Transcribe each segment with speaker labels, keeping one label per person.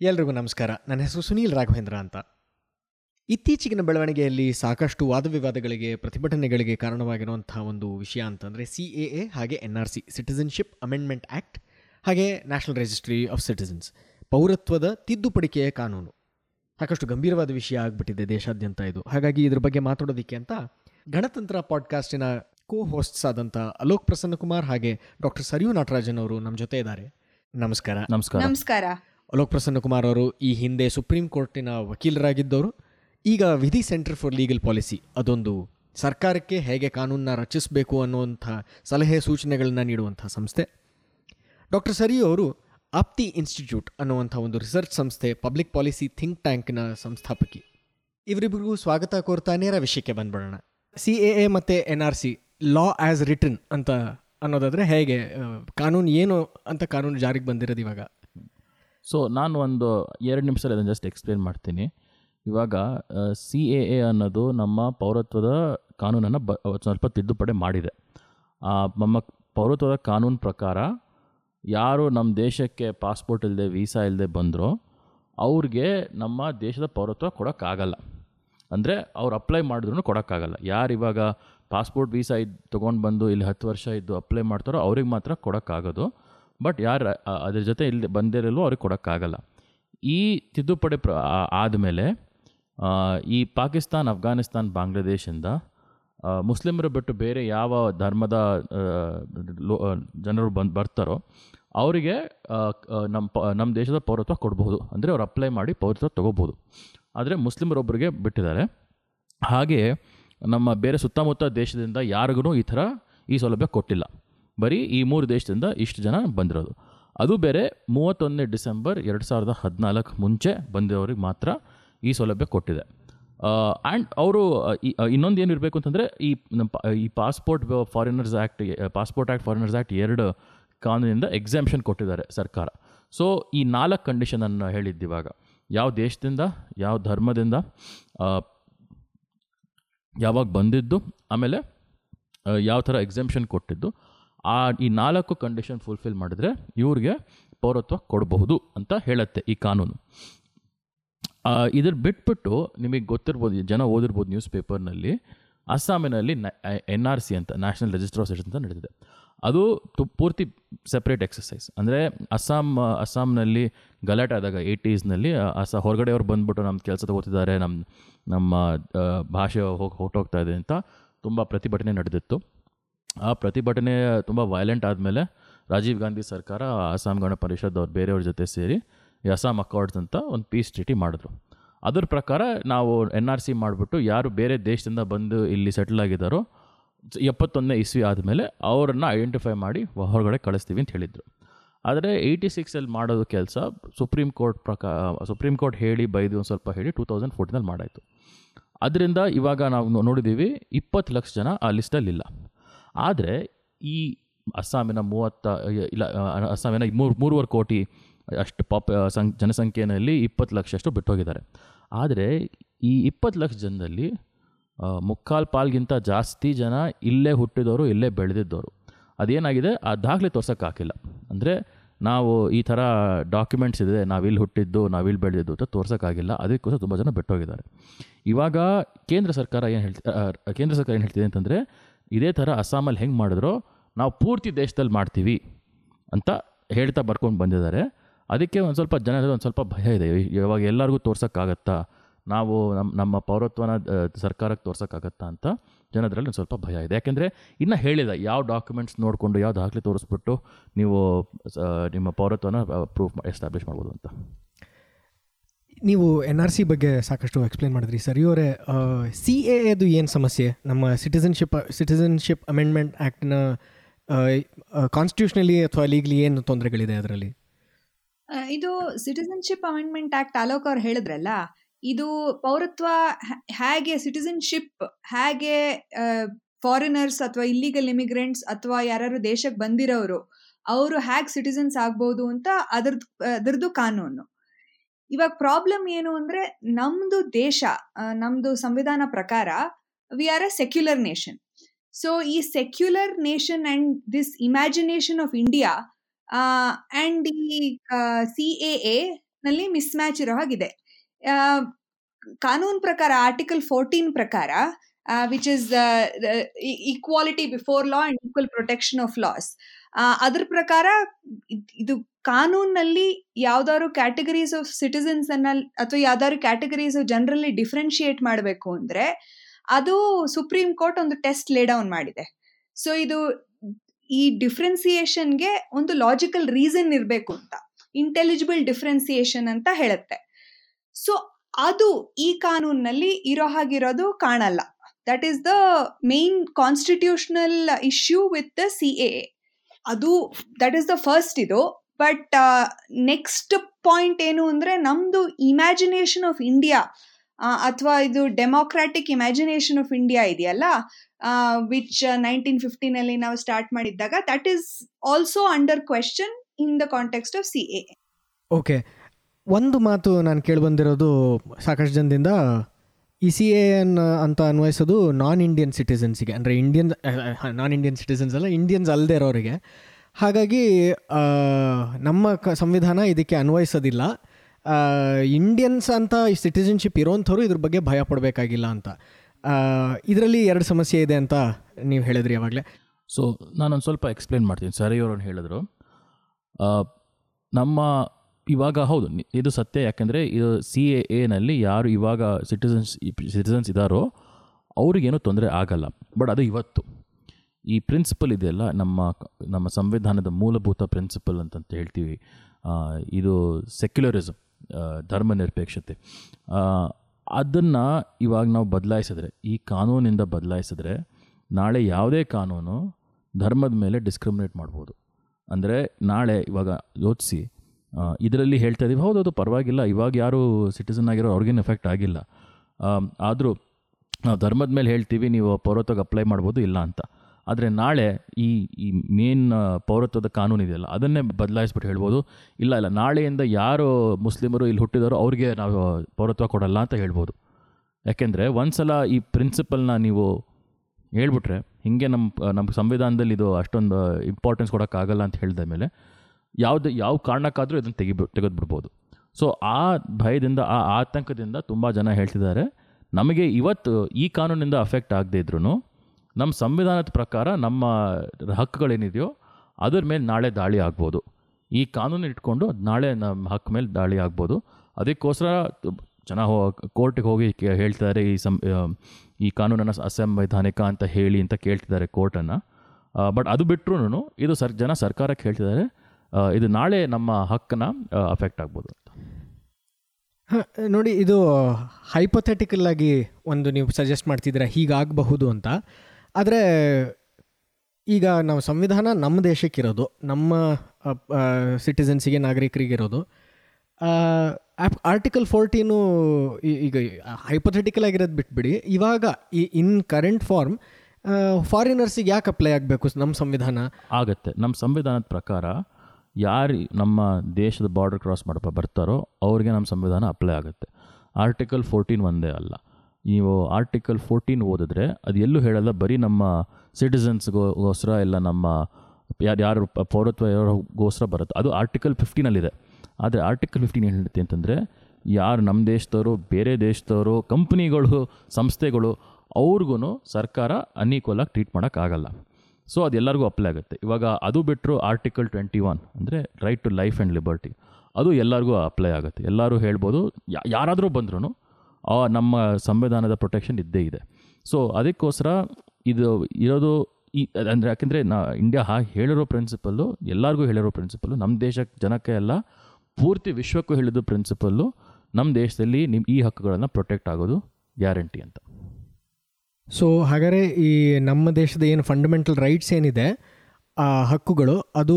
Speaker 1: ಎಲ್ರಿಗೂ ನಮಸ್ಕಾರ. ನನ್ನ ಹೆಸರು ಸುನೀಲ್ ರಾಘವೇಂದ್ರ ಅಂತ. ಇತ್ತೀಚಿನ ಬೆಳವಣಿಗೆಯಲ್ಲಿ ಸಾಕಷ್ಟು ವಾದವಿವಾದಗಳಿಗೆ ಪ್ರತಿಭಟನೆಗಳಿಗೆ ಕಾರಣವಾಗಿರುವಂತಹ ಒಂದು ವಿಷಯ ಅಂತಂದರೆ ಸಿ ಎ ಎ ಹಾಗೆ N R C citizenship amendment act ಹಾಗೆ ನ್ಯಾಷನಲ್ ರಿಜಿಸ್ಟ್ರಿ ಆಫ್ ಸಿಟಿಸನ್ಸ್ ಪೌರತ್ವದ ತಿದ್ದುಪಡಿಕೆಯ ಕಾನೂನು. ಸಾಕಷ್ಟು ಗಂಭೀರವಾದ ವಿಷಯ ಆಗಿಬಿಟ್ಟಿದೆ ದೇಶಾದ್ಯಂತ ಇದು. ಹಾಗಾಗಿ ಇದ್ರ ಬಗ್ಗೆ ಮಾತಾಡೋದಕ್ಕೆ ಅಂತ ಗಣತಂತ್ರ ಪಾಡ್ಕಾಸ್ಟಿನ ಕೋ ಹೋಸ್ಟ್ಸ್ ಆದಂಥ ಅಲೋಕ್ ಪ್ರಸನ್ನಕುಮಾರ್ ಹಾಗೆ ಡಾಕ್ಟರ್ ಸರಿಯು ನಟರಾಜನ್ ಅವರು ನಮ್ಮ ಜೊತೆ ಇದ್ದಾರೆ. ನಮಸ್ಕಾರ.
Speaker 2: ನಮಸ್ಕಾರ.
Speaker 3: ನಮಸ್ಕಾರ.
Speaker 1: ಅಲೋಕ್ ಪ್ರಸನ್ನ ಕುಮಾರ್ ಅವರು ಈ ಹಿಂದೆ ಸುಪ್ರೀಂ ಕೋರ್ಟಿನ ವಕೀಲರಾಗಿದ್ದವರು. ಈಗ ವಿಧಿ ಸೆಂಟರ್ ಫಾರ್ ಲೀಗಲ್ ಪಾಲಿಸಿ ಅದೊಂದು ಸರ್ಕಾರಕ್ಕೆ ಹೇಗೆ ಕಾನೂನನ್ನ ರಚಿಸಬೇಕು ಅನ್ನುವಂಥ ಸಲಹೆ ಸೂಚನೆಗಳನ್ನ ನೀಡುವಂಥ ಸಂಸ್ಥೆ. ಡಾಕ್ಟರ್ ಸರಿ ಅವರು ಆಪ್ತಿ ಇನ್ಸ್ಟಿಟ್ಯೂಟ್ ಅನ್ನುವಂಥ ಒಂದು ರಿಸರ್ಚ್ ಸಂಸ್ಥೆ, ಪಬ್ಲಿಕ್ ಪಾಲಿಸಿ ಥಿಂಕ್ ಟ್ಯಾಂಕ್ನ ಸಂಸ್ಥಾಪಕಿ. ಇವರಿಬ್ಬರಿಗೂ ಸ್ವಾಗತ ಕೋರ್ತಾ ನೇರ ವಿಷಯಕ್ಕೆ ಬಂದ್ಬಿಡೋಣ. ಸಿ ಎ ಎ ಮತ್ತು N R C law as written ಅಂತ ಅನ್ನೋದಾದರೆ ಹೇಗೆ ಕಾನೂನು ಏನು ಅಂತ ಕಾನೂನು ಜಾರಿಗೆ ಬಂದಿರೋದು ಇವಾಗ?
Speaker 2: ಸೊ ನಾನು ಒಂದು ಎರಡು ನಿಮಿಷದಲ್ಲಿ ಅದನ್ನು ಜಸ್ಟ್ ಎಕ್ಸ್ಪ್ಲೇನ್ ಮಾಡ್ತೀನಿ. ಇವಾಗ ಸಿ ಎ ಎ ಅನ್ನೋದು ನಮ್ಮ ಪೌರತ್ವದ ಕಾನೂನನ್ನು ಬ ಸ್ವಲ್ಪ ತಿದ್ದುಪಡಿ ಮಾಡಿದೆ. ನಮ್ಮ ಪೌರತ್ವದ ಕಾನೂನು ಪ್ರಕಾರ ಯಾರು ನಮ್ಮ ದೇಶಕ್ಕೆ ಪಾಸ್ಪೋರ್ಟ್ ಇಲ್ಲದೆ ವೀಸಾ ಇಲ್ಲದೆ ಬಂದರೂ, ಅವ್ರಿಗೆ ನಮ್ಮ ದೇಶದ ಪೌರತ್ವ ಕೊಡೋಕ್ಕಾಗಲ್ಲ. ಅಂದರೆ ಅವ್ರು ಅಪ್ಲೈ ಮಾಡಿದ್ರು ಕೊಡೋಕ್ಕಾಗಲ್ಲ. ಯಾರು ಇವಾಗ ಪಾಸ್ಪೋರ್ಟ್ ವೀಸಾ ಇದ್ದು ತೊಗೊಂಡು ಬಂದು ಇಲ್ಲಿ ಹತ್ತು ವರ್ಷ ಇದ್ದು ಅಪ್ಲೈ ಮಾಡ್ತಾರೋ ಅವ್ರಿಗೆ ಮಾತ್ರ ಕೊಡೋಕ್ಕಾಗೋದು. ಬಟ್ ಯಾರು ಅದ್ರ ಜೊತೆ ಇಲ್ಲಿ ಬಂದಿರಲ್ವೋ ಅವ್ರಿಗೆ ಕೊಡೋಕ್ಕಾಗಲ್ಲ. ಈ ತಿದ್ದುಪಡಿ ಪ್ರ ಆದಮೇಲೆ ಈ ಪಾಕಿಸ್ತಾನ್ ಅಫ್ಘಾನಿಸ್ತಾನ್ ಬಾಂಗ್ಲಾದೇಶಿಂದ ಮುಸ್ಲಿಮರು ಬಿಟ್ಟು ಬೇರೆ ಯಾವ ಧರ್ಮದ ಲೋ- ಜನರು ಬಂದು, ಬರ್ತಾರೋ, ಅವರಿಗೆ ನಮ್ಮ ಪ ನಮ್ಮ ದೇಶದ ಪೌರತ್ವ ಕೊಡಬಹುದು ಅಂದರೆ ಅವ್ರು ಅಪ್ಲೈ ಮಾಡಿ ಪೌರತ್ವ ತೊಗೋಬೋದು. ಆದರೆ ಮುಸ್ಲಿಮರೊಬ್ಬರಿಗೆ ಬಿಟ್ಟಿದ್ದಾರೆ. ಹಾಗೆಯೇ ನಮ್ಮ ಬೇರೆ ಸುತ್ತಮುತ್ತ ದೇಶದಿಂದ ಯಾರಿಗೂ ಈ ಥರ ಈ ಸೌಲಭ್ಯ ಕೊಟ್ಟಿಲ್ಲ. ಬರೀ ಈ ಮೂರು ದೇಶದಿಂದ ಇಷ್ಟು ಜನ ಬಂದಿರೋದು. ಅದು ಬೇರೆ ಮೂವತ್ತೊಂದನೇ ಡಿಸೆಂಬರ್ ಎರಡು ಸಾವಿರದ ಹದಿನಾಲ್ಕು ಮುಂಚೆ ಬಂದಿರೋರಿಗೆ ಮಾತ್ರ ಈ ಸೌಲಭ್ಯ ಕೊಟ್ಟಿದೆ. ಆ್ಯಂಡ್ ಅವರು ಇನ್ನೊಂದು ಏನು ಇರಬೇಕು ಅಂತಂದರೆ ಈ, ನಮ್ಮ, ಈ passport foreigners act passport act foreigners act ಎರಡು ಕಾನೂನಿಂದ ಎಕ್ಸಾಮ್ಷನ್ ಕೊಟ್ಟಿದ್ದಾರೆ ಸರ್ಕಾರ. ಸೊ ಈ ನಾಲ್ಕು ಕಂಡೀಷನನ್ನು ಹೇಳಿದ್ದು ಇವಾಗ. ಯಾವ ದೇಶದಿಂದ, ಯಾವ ಧರ್ಮದಿಂದ ಯಾವಾಗ ಬಂದಿದ್ದು, ಆಮೇಲೆ ಯಾವ ಥರ ಎಕ್ಸಾಮ್ಷನ್ ಕೊಟ್ಟಿದ್ದು ಆ ಈ ನಾಲ್ಕು ಕಂಡೀಷನ್ ಫುಲ್ಫಿಲ್ ಮಾಡಿದ್ರೆ ಇವ್ರಿಗೆ ಪೌರತ್ವ ಕೊಡಬಹುದು ಅಂತ ಹೇಳುತ್ತೆ ಈ ಕಾನೂನು. ಇದ್ರ ಬಿಟ್ಬಿಟ್ಟು ನಿಮಗೆ ಗೊತ್ತಿರ್ಬೋದು ಜನ ಓದಿರ್ಬೋದು ನ್ಯೂಸ್ ಪೇಪರ್ನಲ್ಲಿ ಅಸ್ಸಾಮಿನಲ್ಲಿ ಎನ್ ಆರ್ ಸಿ ಅಂತ ನ್ಯಾಷನಲ್ ರಿಜಿಸ್ಟರ್ ಆಫ್ ಸಿಟಿಸನ್ ಅಂತ ನಡೆದಿದೆ ಅದು ತು, ಪೂರ್ತಿ ಸಪ್ರೇಟ್ ಎಕ್ಸಸೈಸ್ ಅಂದರೆ ಅಸ್ಸಾಂ ಅಸ್ಸಾಂನಲ್ಲಿ ಗಲಾಟೆ ಆದಾಗ ಏಯ್ಟೀಸ್ನಲ್ಲಿ ಅಸ್ಸಾ, ಹೊರಗಡೆಯವ್ರು ಬಂದ್ಬಿಟ್ಟು ನಮ್ಮ ಕೆಲಸ ತಗೋತಿದ್ದಾರೆ ನಮ್ಮ ನಮ್ಮ ಭಾಷೆ ಹೋಗಿ, ಹೊರಟೋಗ್ತಾ ಇದೆ ಅಂತ ತುಂಬ ಪ್ರತಿಭಟನೆ ನಡೆದಿತ್ತು. ಆ ಪ್ರತಿಭಟನೆ ತುಂಬ ವೈಲೆಂಟ್ ಆದಮೇಲೆ ರಾಜೀವ್ ಗಾಂಧಿ ಸರ್ಕಾರ, ಅಸ್ಸಾಂ ಗಣ ಪರಿಷತ್ ಅವ್ರು ಬೇರೆಯವ್ರ ಜೊತೆ ಸೇರಿ ಈ ಅಸ್ಸಾಂ ಅಕಾರ್ಡ್ಸ್ ಅಂತ ಒಂದು ಪೀಸ್ ಟ್ರೀಟಿ ಮಾಡಿದ್ರು. ಅದ್ರ ಪ್ರಕಾರ ನಾವು ಎನ್ ಆರ್ ಸಿ ಮಾಡಿಬಿಟ್ಟು ಯಾರು ಬೇರೆ ದೇಶದಿಂದ ಬಂದು ಇಲ್ಲಿ ಸೆಟಲ್ ಆಗಿದ್ದಾರೋ, ಎಪ್ಪತ್ತೊಂದನೇ ಇಸ್ವಿ ಆದಮೇಲೆ ಅವರನ್ನು ಐಡೆಂಟಿಫೈ ಮಾಡಿ ಹೊರಗಡೆ ಕಳಿಸ್ತೀವಿ ಅಂತ ಹೇಳಿದರು. ಆದರೆ ಏಯ್ಟಿ ಸಿಕ್ಸಲ್ಲಿ ಮಾಡೋದು ಕೆಲಸ ಸುಪ್ರೀಂ ಕೋರ್ಟ್ ಪ್ರಕಾರ ಸುಪ್ರೀಂ ಕೋರ್ಟ್ ಹೇಳಿ ಬೈದು ಒಂದು ಸ್ವಲ್ಪ ಹೇಳಿ ಟೂ ತೌಸಂಡ್ ಫೋರ್ಟೀನಲ್ಲಿ ಮಾಡಾಯಿತು. ಅದರಿಂದ ಇವಾಗ ನಾವು ನೋಡಿದ್ದೀವಿ ಇಪ್ಪತ್ತು ಲಕ್ಷ ಜನ ಆ ಲಿಸ್ಟಲ್ಲಿ ಇಲ್ಲ ಆದರೆ ಈ ಅಸ್ಸಾಮಿನ ಮೂವತ್ತ ಇಲ್ಲ ಅಸ್ಸಾಮಿನ ಮೂರು, ಮೂರುವರೆ ಕೋಟಿ ಅಷ್ಟು ಪಾಪ್ ಸಂ ಜನಸಂಖ್ಯೆಯಲ್ಲಿ ಇಪ್ಪತ್ತು ಲಕ್ಷ ಅಷ್ಟು ಬಿಟ್ಟು ಹೋಗಿದ್ದಾರೆ ಆದರೆ ಈ ಇಪ್ಪತ್ತು ಲಕ್ಷ ಜನದಲ್ಲಿ ಮುಕ್ಕಾಲು ಪಾಲ್ಗಿಂತ ಜಾಸ್ತಿ ಜನ ಇಲ್ಲೇ ಹುಟ್ಟಿದವರು ಇಲ್ಲೇ ಬೆಳೆದಿದ್ದವರು ಅದೇನಾಗಿದೆ? ಆ ದಾಖಲೆ ತೋರ್ಸೋಕ್ಕಾಗಿಲ್ಲ ಅಂದರೆ ನಾವು ಈ ಥರ ಡಾಕ್ಯುಮೆಂಟ್ಸ್ ಇದೆ ನಾವಿಲ್ಲಿ ಹುಟ್ಟಿದ್ದು ನಾವಿಲ್ಲಿ ಬೆಳೆದಿದ್ದು ಅಂತ ತೋರ್ಸೋಕ್ಕಾಗಿಲ್ಲ ಅದಕ್ಕೋಸ್ಕರ ತುಂಬ ಜನ ಬಿಟ್ಟೋಗಿದ್ದಾರೆ. ಇವಾಗ ಕೇಂದ್ರ ಸರ್ಕಾರ ಏನು ಹೇಳ್ತಿ ಕೇಂದ್ರ ಸರ್ಕಾರ ಏನು ಹೇಳ್ತಿದೆ ಅಂತಂದರೆ ಇದೇ ಥರ ಅಸ್ಸಾಮಲ್ಲಿ ಹೆಂಗೆ ಮಾಡಿದ್ರೋ ನಾವು ಪೂರ್ತಿ ದೇಶದಲ್ಲಿ ಮಾಡ್ತೀವಿ ಅಂತ ಹೇಳ್ತಾ ಬರ್ಕೊಂಡು ಬಂದಿದ್ದಾರೆ. ಅದಕ್ಕೆ ಒಂದು ಸ್ವಲ್ಪ ಜನ ಒಂದು ಸ್ವಲ್ಪ ಭಯ ಇದೆ. ಇವಾಗ ಎಲ್ಲರಿಗೂ ತೋರ್ಸೋಕ್ಕಾಗತ್ತಾ? ನಾವು ನಮ್ಮ ನಮ್ಮ ಪೌರತ್ವನ ಸರ್ಕಾರಕ್ಕೆ ತೋರ್ಸೋಕ್ಕಾಗತ್ತಾ ಅಂತ ಜನದರಲ್ಲಿ ಒಂದು ಸ್ವಲ್ಪ ಭಯ ಇದೆ. ಯಾಕೆಂದರೆ ಇನ್ನು ಹೇಳಿಲ್ಲ, ಯಾವ ಡಾಕ್ಯುಮೆಂಟ್ಸ್ ನೋಡಿಕೊಂಡು ಯಾವ ದಾಖಲೆ ತೋರಿಸ್ಬಿಟ್ಟು ನೀವು ನಿಮ್ಮ ಪೌರತ್ವನ ಪ್ರೂಫ್ ಎಸ್ಟಾಬ್ಲಿಷ್ ಮಾಡ್ಬೋದು ಅಂತ.
Speaker 1: ನೀವು ಎನ್ ಆರ್ ಸಿ ಬಗ್ಗೆ ಸಾಕಷ್ಟು ಎಕ್ಸ್ಪ್ಲೇನ್ ಮಾಡಿದ್ರಿ ಸರಿ ಅವರೇ ಸಿ ಎ ಎದು ಏನು ಸಮಸ್ಯೆ? ನಮ್ಮ ಸಿಟಿಸನ್ಶಿಪ್ ಸಿಟಿಸನ್ಶಿಪ್ ಅಮೆಂಡ್ಮೆಂಟ್ ಆ್ಯಕ್ಟ್ನ ಕಾನ್ಸ್ಟಿಟ್ಯೂಷನಲಿ ಅಥವಾ ಲೀಗ್ಲಿ ಏನು ತೊಂದರೆಗಳಿದೆ ಅದರಲ್ಲಿ?
Speaker 3: ಇದು ಸಿಟಿಸನ್ಶಿಪ್ ಅಮೆಂಡ್ಮೆಂಟ್ ಆ್ಯಕ್ಟ್ ಅಲೋಕ್ ಅವ್ರು ಹೇಳಿದ್ರಲ್ಲ, ಇದು ಪೌರತ್ವ ಹೇಗೆ ಸಿಟಿಸನ್ಶಿಪ್ ಹೇಗೆ ಫಾರಿನರ್ಸ್ ಅಥವಾ ಇಲ್ಲಿಗಲ್ ಇಮಿಗ್ರೆಂಟ್ಸ್ ಅಥವಾ ಯಾರು ದೇಶಕ್ಕೆ ಬಂದಿರೋರು, ಅವರು ಹೇಗೆ ಸಿಟಿಸನ್ಸ್ ಆಗ್ಬೋದು ಅಂತ ಅದ್ರದ್ದು ಅದ್ರದ್ದು ಕಾನೂನು. ಇವಾಗ ಪ್ರಾಬ್ಲಮ್ ಏನು ಅಂದ್ರೆ ನಮ್ದು ದೇಶ ನಮ್ದು ಸಂವಿಧಾನ ಪ್ರಕಾರ we are a secular nation so ಈ secular nation and this imagination of India and ಈ ಸಿ ಎ ಮಿಸ್ ಮ್ಯಾಚ್ ಇರೋ ಹಾಗಿದೆ. ಕಾನೂನ್ ಪ್ರಕಾರ ಆರ್ಟಿಕಲ್ ಫೋರ್ಟೀನ್ ಪ್ರಕಾರ which is equality before law and equal protection of laws ಅದ್ರ ಪ್ರಕಾರ ಇದು ಕಾನೂನಲ್ಲಿ ಯಾವ್ದಾದ್ರು ಕ್ಯಾಟಗರೀಸ್ ಆಫ್ ಸಿಟಿಸನ್ಸ್ ಅನ್ನ ಅಥವಾ ಯಾವ್ದಾದ್ರು ಕ್ಯಾಟಗರೀಸ್ ಜನರಲ್ಲಿ ಡಿಫ್ರೆನ್ಶಿಯೇಟ್ ಮಾಡಬೇಕು ಅಂದ್ರೆ ಅದು ಸುಪ್ರೀಂ ಕೋರ್ಟ್ ಒಂದು ಟೆಸ್ಟ್ ಲೇ ಡೌನ್ ಮಾಡಿದೆ. ಸೊ ಇದು ಈ ಡಿಫ್ರೆನ್ಸಿಯೇಷನ್ಗೆ ಒಂದು ಲಾಜಿಕಲ್ ರೀಸನ್ ಇರಬೇಕು ಅಂತ ಇಂಟೆಲಿಜಿಬಲ್ ಡಿಫ್ರೆನ್ಸಿಯೇಷನ್ ಅಂತ ಹೇಳುತ್ತೆ. ಸೊ ಅದು ಈ ಕಾನೂನಲ್ಲಿ ಇರೋ ಹಾಗಿರೋದು ಕಾಣಲ್ಲ. That is the main constitutional issue with the C A ಅದು ದಟ್ ಈಸ್ ದ ಫಸ್ಟ್ ಇದು. ಬಟ್ ನೆಕ್ಸ್ಟ್ ಪಾಯಿಂಟ್ ಏನು ಅಂದರೆ ನಮ್ಮದು ಇಮ್ಯಾಜಿನೇಷನ್ ಆಫ್ ಇಂಡಿಯಾ ಅಥವಾ ಇದು ಡೆಮೋಕ್ರಾಟಿಕ್ ಇಮ್ಯಾಜಿನೇಷನ್ ಆಫ್ ಇಂಡಿಯಾ ಇದೆಯಲ್ಲ ವಿಚ್ ನೈನ್ಟೀನ್ ಫಿಫ್ಟೀನಲ್ಲಿ ನಾವು start ಮಾಡಿದ್ದಾಗ that is also under question in the context of C A
Speaker 1: okay ಒಂದು ಮಾತು ನಾನು ಕೇಳಿಬಂದಿರೋದು ಸಾಕಷ್ಟು ಜನದಿಂದ. ಇ ಸಿ ಎ ಎನ್ ಅಂತ ಅನ್ವಯಿಸೋದು ನಾನ್ ಇಂಡಿಯನ್ ಸಿಟಿಸನ್ಸಿಗೆ ಅಂದರೆ ಇಂಡಿಯನ್ ನಾನ್ ಇಂಡಿಯನ್ ಸಿಟಿಸನ್ಸ್ ಅಲ್ಲ ಇಂಡಿಯನ್ಸ್ ಅಲ್ಲದೆ ಇರೋರಿಗೆ. ಹಾಗಾಗಿ ನಮ್ಮ ಕ, ಸಂವಿಧಾನ ಇದಕ್ಕೆ ಅನ್ವಯಿಸೋದಿಲ್ಲ. ಇಂಡಿಯನ್ಸ್ ಅಂತ ಸಿಟಿಸನ್ಶಿಪ್ ಇರೋಂಥವ್ರು ಇದ್ರ ಬಗ್ಗೆ ಭಯ ಪಡಬೇಕಾಗಿಲ್ಲ ಅಂತ. ಇದರಲ್ಲಿ ಎರಡು ಸಮಸ್ಯೆ ಇದೆ ಅಂತ ನೀವು ಹೇಳಿದ್ರಿ ಯಾವಾಗಲೇ.
Speaker 2: ಸೊ ನಾನೊಂದು ಸ್ವಲ್ಪ ಎಕ್ಸ್ಪ್ಲೇನ್ ಮಾಡ್ತೀನಿ. ಸರಿ ಅವ್ರನ್ನ ಹೇಳಿದ್ರು ನಮ್ಮ ಇವಾಗ ಹೌದು, ಇದು ಸತ್ಯ. ಯಾಕೆಂದರೆ, ಇದು ಸಿ ಎ ಎನಲ್ಲಿ ಯಾರು ಇವಾಗ ಸಿಟಿಸನ್ಸ್ ಸಿಟಿಸನ್ಸ್ ಇದ್ದಾರೋ ಅವ್ರಿಗೇನು ತೊಂದರೆ ಆಗಲ್ಲ. ಬಟ್ ಅದು ಇವತ್ತು. ಈ ಪ್ರಿನ್ಸಿಪಲ್ ಇದೆಯಲ್ಲ, ನಮ್ಮ ನಮ್ಮ ಸಂವಿಧಾನದ ಮೂಲಭೂತ ಪ್ರಿನ್ಸಿಪಲ್ ಅಂತಂತ ಹೇಳ್ತೀವಿ. ಇದು ಸೆಕ್ಯುಲರಿಸಮ್ ಧರ್ಮ ನಿರಪೇಕ್ಷತೆ ಅದನ್ನು ಇವಾಗ ನಾವು ಬದಲಾಯಿಸಿದ್ರೆ, ಈ ಕಾನೂನಿಂದ ಬದಲಾಯಿಸಿದ್ರೆ, ನಾಳೆ ಯಾವುದೇ ಕಾನೂನು ಧರ್ಮದ ಮೇಲೆ ಡಿಸ್ಕ್ರಿಮಿನೇಟ್ ಮಾಡ್ಬೋದು. ಅಂದರೆ ನಾಳೆ ಇವಾಗ ಯೋಚಿಸಿ ಇದರಲ್ಲಿ ಹೇಳ್ತಾ ಇದ್ದೀವಿ ಹೌದು, ಅದು ಪರವಾಗಿಲ್ಲ, ಇವಾಗ ಯಾರು ಸಿಟಿಸನ್ ಆಗಿರೋ ಅವ್ರಿಗೇನು ಎಫೆಕ್ಟ್ ಆಗಿಲ್ಲ. ಆದರೂ ನಾವು ಧರ್ಮದ ಮೇಲೆ ಹೇಳ್ತೀವಿ, ನೀವು ಪೌರತ್ವಕ್ಕೆ ಅಪ್ಲೈ ಮಾಡ್ಬೋದು ಇಲ್ಲ ಅಂತ. ಆದರೆ ನಾಳೆ ಈ ಈ ಮೇನ್ ಪೌರತ್ವದ ಕಾನೂನು ಇದೆಯಲ್ಲ, ಅದನ್ನೇ ಬದಲಾಯಿಸ್ಬಿಟ್ಟು ಹೇಳ್ಬೋದು. ಇಲ್ಲ ಇಲ್ಲ, ನಾಳೆಯಿಂದ ಯಾರು ಮುಸ್ಲಿಮರು ಇಲ್ಲಿ ಹುಟ್ಟಿದಾರೋ ಅವ್ರಿಗೆ ನಾವು ಪೌರತ್ವ ಕೊಡಲ್ಲ ಅಂತ ಹೇಳ್ಬೋದು. ಯಾಕೆಂದರೆ ಒಂದ್ಸಲ ಈ ಪ್ರಿನ್ಸಿಪಲ್ನ ನೀವು ಹೇಳ್ಬಿಟ್ರೆ, ಹೀಗೆ ನಮ್ಮ ನಮ್ಮ ಸಂವಿಧಾನದಲ್ಲಿ ಇದು ಅಷ್ಟೊಂದು ಇಂಪಾರ್ಟೆನ್ಸ್ ಕೊಡೋಕ್ಕಾಗಲ್ಲ ಅಂತ ಹೇಳಿದ ಮೇಲೆ ಯಾವುದು, ಯಾವ ಕಾರಣಕ್ಕಾದರೂ ಇದನ್ನು ತೆಗಿಬಿ, ತೆಗೆದುಬಿಡ್ಬೋದು. ಸೊ ಆ ಭಯದಿಂದ, ಆ ಆತಂಕದಿಂದ ತುಂಬ ಜನ ಹೇಳ್ತಿದ್ದಾರೆ. ನಮಗೆ ಇವತ್ತು ಈ ಕಾನೂನಿಂದ ಅಫೆಕ್ಟ್ ಆಗದೇ ಇದ್ರೂ ನಮ್ಮ ಸಂವಿಧಾನದ ಪ್ರಕಾರ ನಮ್ಮ ಹಕ್ಕುಗಳೇನಿದೆಯೋ ಅದರ ಮೇಲೆ ನಾಳೆ ದಾಳಿ ಆಗ್ಬೋದು. ಈ ಕಾನೂನು ಇಟ್ಕೊಂಡು ನಾಳೆ ನಮ್ಮ ಹಕ್ಕು ಮೇಲೆ ದಾಳಿ ಆಗ್ಬೋದು. ಅದಕ್ಕೋಸ್ಕರ ಜನ ಹೋ, ಕೋರ್ಟಿಗೆ ಹೋಗಿ ಹೇಳ್ತಿದ್ದಾರೆ ಈ ಸಂ ಈ ಕಾನೂನನ್ನು ಅಸಂವೈಧಾನಿಕ ಅಂತ ಹೇಳಿ ಅಂತ ಕೇಳ್ತಿದ್ದಾರೆ ಕೋರ್ಟನ್ನು. ಬಟ್ ಅದು ಬಿಟ್ಟರು ಇದು ಸರ್, ಜನ ಸರ್ಕಾರಕ್ಕೆ ಹೇಳ್ತಿದ್ದಾರೆ ಇದು ನಾಳೆ ನಮ್ಮ ಹಕ್ಕನ್ನು ಅಫೆಕ್ಟ್ ಆಗ್ಬೋದು
Speaker 1: ನೋಡಿ ಇದು ಹೈಪೊಥೆಟಿಕಲ್ ಆಗಿ ಒಂದು ನೀವು ಸಜೆಸ್ಟ್ ಮಾಡ್ತಿದ್ದೀರಾ ಹೀಗಾಗಬಹುದು ಅಂತ. ಆದರೆ ಈಗ ನಾವು ಸಂವಿಧಾನ ನಮ್ಮ ದೇಶಕ್ಕಿರೋದು, ನಮ್ಮ ಸಿಟಿಸನ್ಸಿಗೆ ನಾಗರಿಕರಿಗಿರೋದು ಆರ್ಟಿಕಲ್ ಫೋರ್ಟೀನು ಈಗ ಹೈಪೊಥೆಟಿಕಲ್ ಆಗಿರೋದು ಬಿಟ್ಬಿಡಿ. ಇವಾಗ ಈ ಇನ್ ಕರೆಂಟ್ ಫಾರ್ಮ್ ಫಾರಿನರ್ಸಿಗೆ ಯಾಕೆ ಅಪ್ಲೈ ಆಗಬೇಕು ನಮ್ಮ ಸಂವಿಧಾನ?
Speaker 2: ಆಗುತ್ತೆ. ನಮ್ಮ ಸಂವಿಧಾನದ ಪ್ರಕಾರ ಯಾರು ನಮ್ಮ ದೇಶದ ಬಾರ್ಡರ್ ಕ್ರಾಸ್ ಮಾಡಪ್ಪ ಬರ್ತಾರೋ ಅವ್ರಿಗೆ ನಮ್ಮ ಸಂವಿಧಾನ ಅಪ್ಲೈ ಆಗುತ್ತೆ. ಆರ್ಟಿಕಲ್ ಫೋರ್ಟೀನ್ ಒಂದೇ ಅಲ್ಲ. ನೀವು ಆರ್ಟಿಕಲ್ ಫೋರ್ಟೀನ್ ಓದಿದ್ರೆ ಅದು ಎಲ್ಲೂ ಹೇಳಲ್ಲ, ಬರೀ ನಮ್ಮ ಸಿಟಿಸನ್ಸ್ಗೋಸ್ಕರ ಎಲ್ಲ ನಮ್ಮ ಯಾರು ಯಾರು ಪೌರತ್ವ ಯಾರಿಗೋಸ್ಕರ ಬರುತ್ತೆ. ಅದು ಆರ್ಟಿಕಲ್ ಫಿಫ್ಟೀನಲ್ಲಿದೆ ಆದರೆ ಆರ್ಟಿಕಲ್ ಫಿಫ್ಟೀನ್ ಏನು ಹೇಳುತ್ತೆ ಅಂತಂದರೆ, ಯಾರು ನಮ್ಮ ದೇಶದವರು, ಬೇರೆ ದೇಶದವರು ಕಂಪ್ನಿಗಳು ಸಂಸ್ಥೆಗಳು ಅವ್ರಿಗೂ ಸರ್ಕಾರ ಅನ್ಈಕ್ವಲಾಗಿ ಟ್ರೀಟ್ ಮಾಡೋಕ್ಕಾಗಲ್ಲ. ಸೊ ಅದು ಎಲ್ಲರಿಗೂ ಅಪ್ಲೈ ಆಗುತ್ತೆ. ಇವಾಗ ಅದು ಬಿಟ್ಟರು ಆರ್ಟಿಕಲ್ ಟ್ವೆಂಟಿ ಒನ್ ಅಂದರೆ right to life and liberty ಅದು ಎಲ್ಲರಿಗೂ ಅಪ್ಲೈ ಆಗುತ್ತೆ. ಎಲ್ಲರೂ ಹೇಳ್ಬೋದು ಯಾರಾದರೂ ಬಂದ್ರೂ ನಮ್ಮ ಸಂವಿಧಾನದ ಪ್ರೊಟೆಕ್ಷನ್ ಇದ್ದೇ ಇದೆ. ಸೊ ಅದಕ್ಕೋಸ್ಕರ ಇದು ಇರೋದು ಈ, ಅಂದರೆ ಯಾಕೆಂದರೆ ನಾ ಇಂಡಿಯಾ ಹಾಗೆ ಹೇಳಿರೋ ಪ್ರಿನ್ಸಿಪಲ್ಲು ಎಲ್ಲರಿಗೂ ಹೇಳಿರೋ ಪ್ರಿನ್ಸಿಪಲ್ಲು ನಮ್ಮ ದೇಶಕ್ಕೆ ಜನಕ್ಕೆ ಎಲ್ಲ ಪೂರ್ತಿ ವಿಶ್ವಕ್ಕೂ ಹೇಳಿದ ಪ್ರಿನ್ಸಿಪಲ್ಲು ನಮ್ಮ ದೇಶದಲ್ಲಿ ನಿಮ್ಮ ಈ ಹಕ್ಕುಗಳನ್ನು ಪ್ರೊಟೆಕ್ಟ್ ಆಗೋದು ಗ್ಯಾರಂಟಿ ಅಂತ.
Speaker 1: ಸೊ ಹಾಗಾದರೆ ಈ ನಮ್ಮ ದೇಶದ ಏನು ಫಂಡಮೆಂಟಲ್ ರೈಟ್ಸ್ ಏನಿದೆ ಹಕ್ಕುಗಳು ಅದು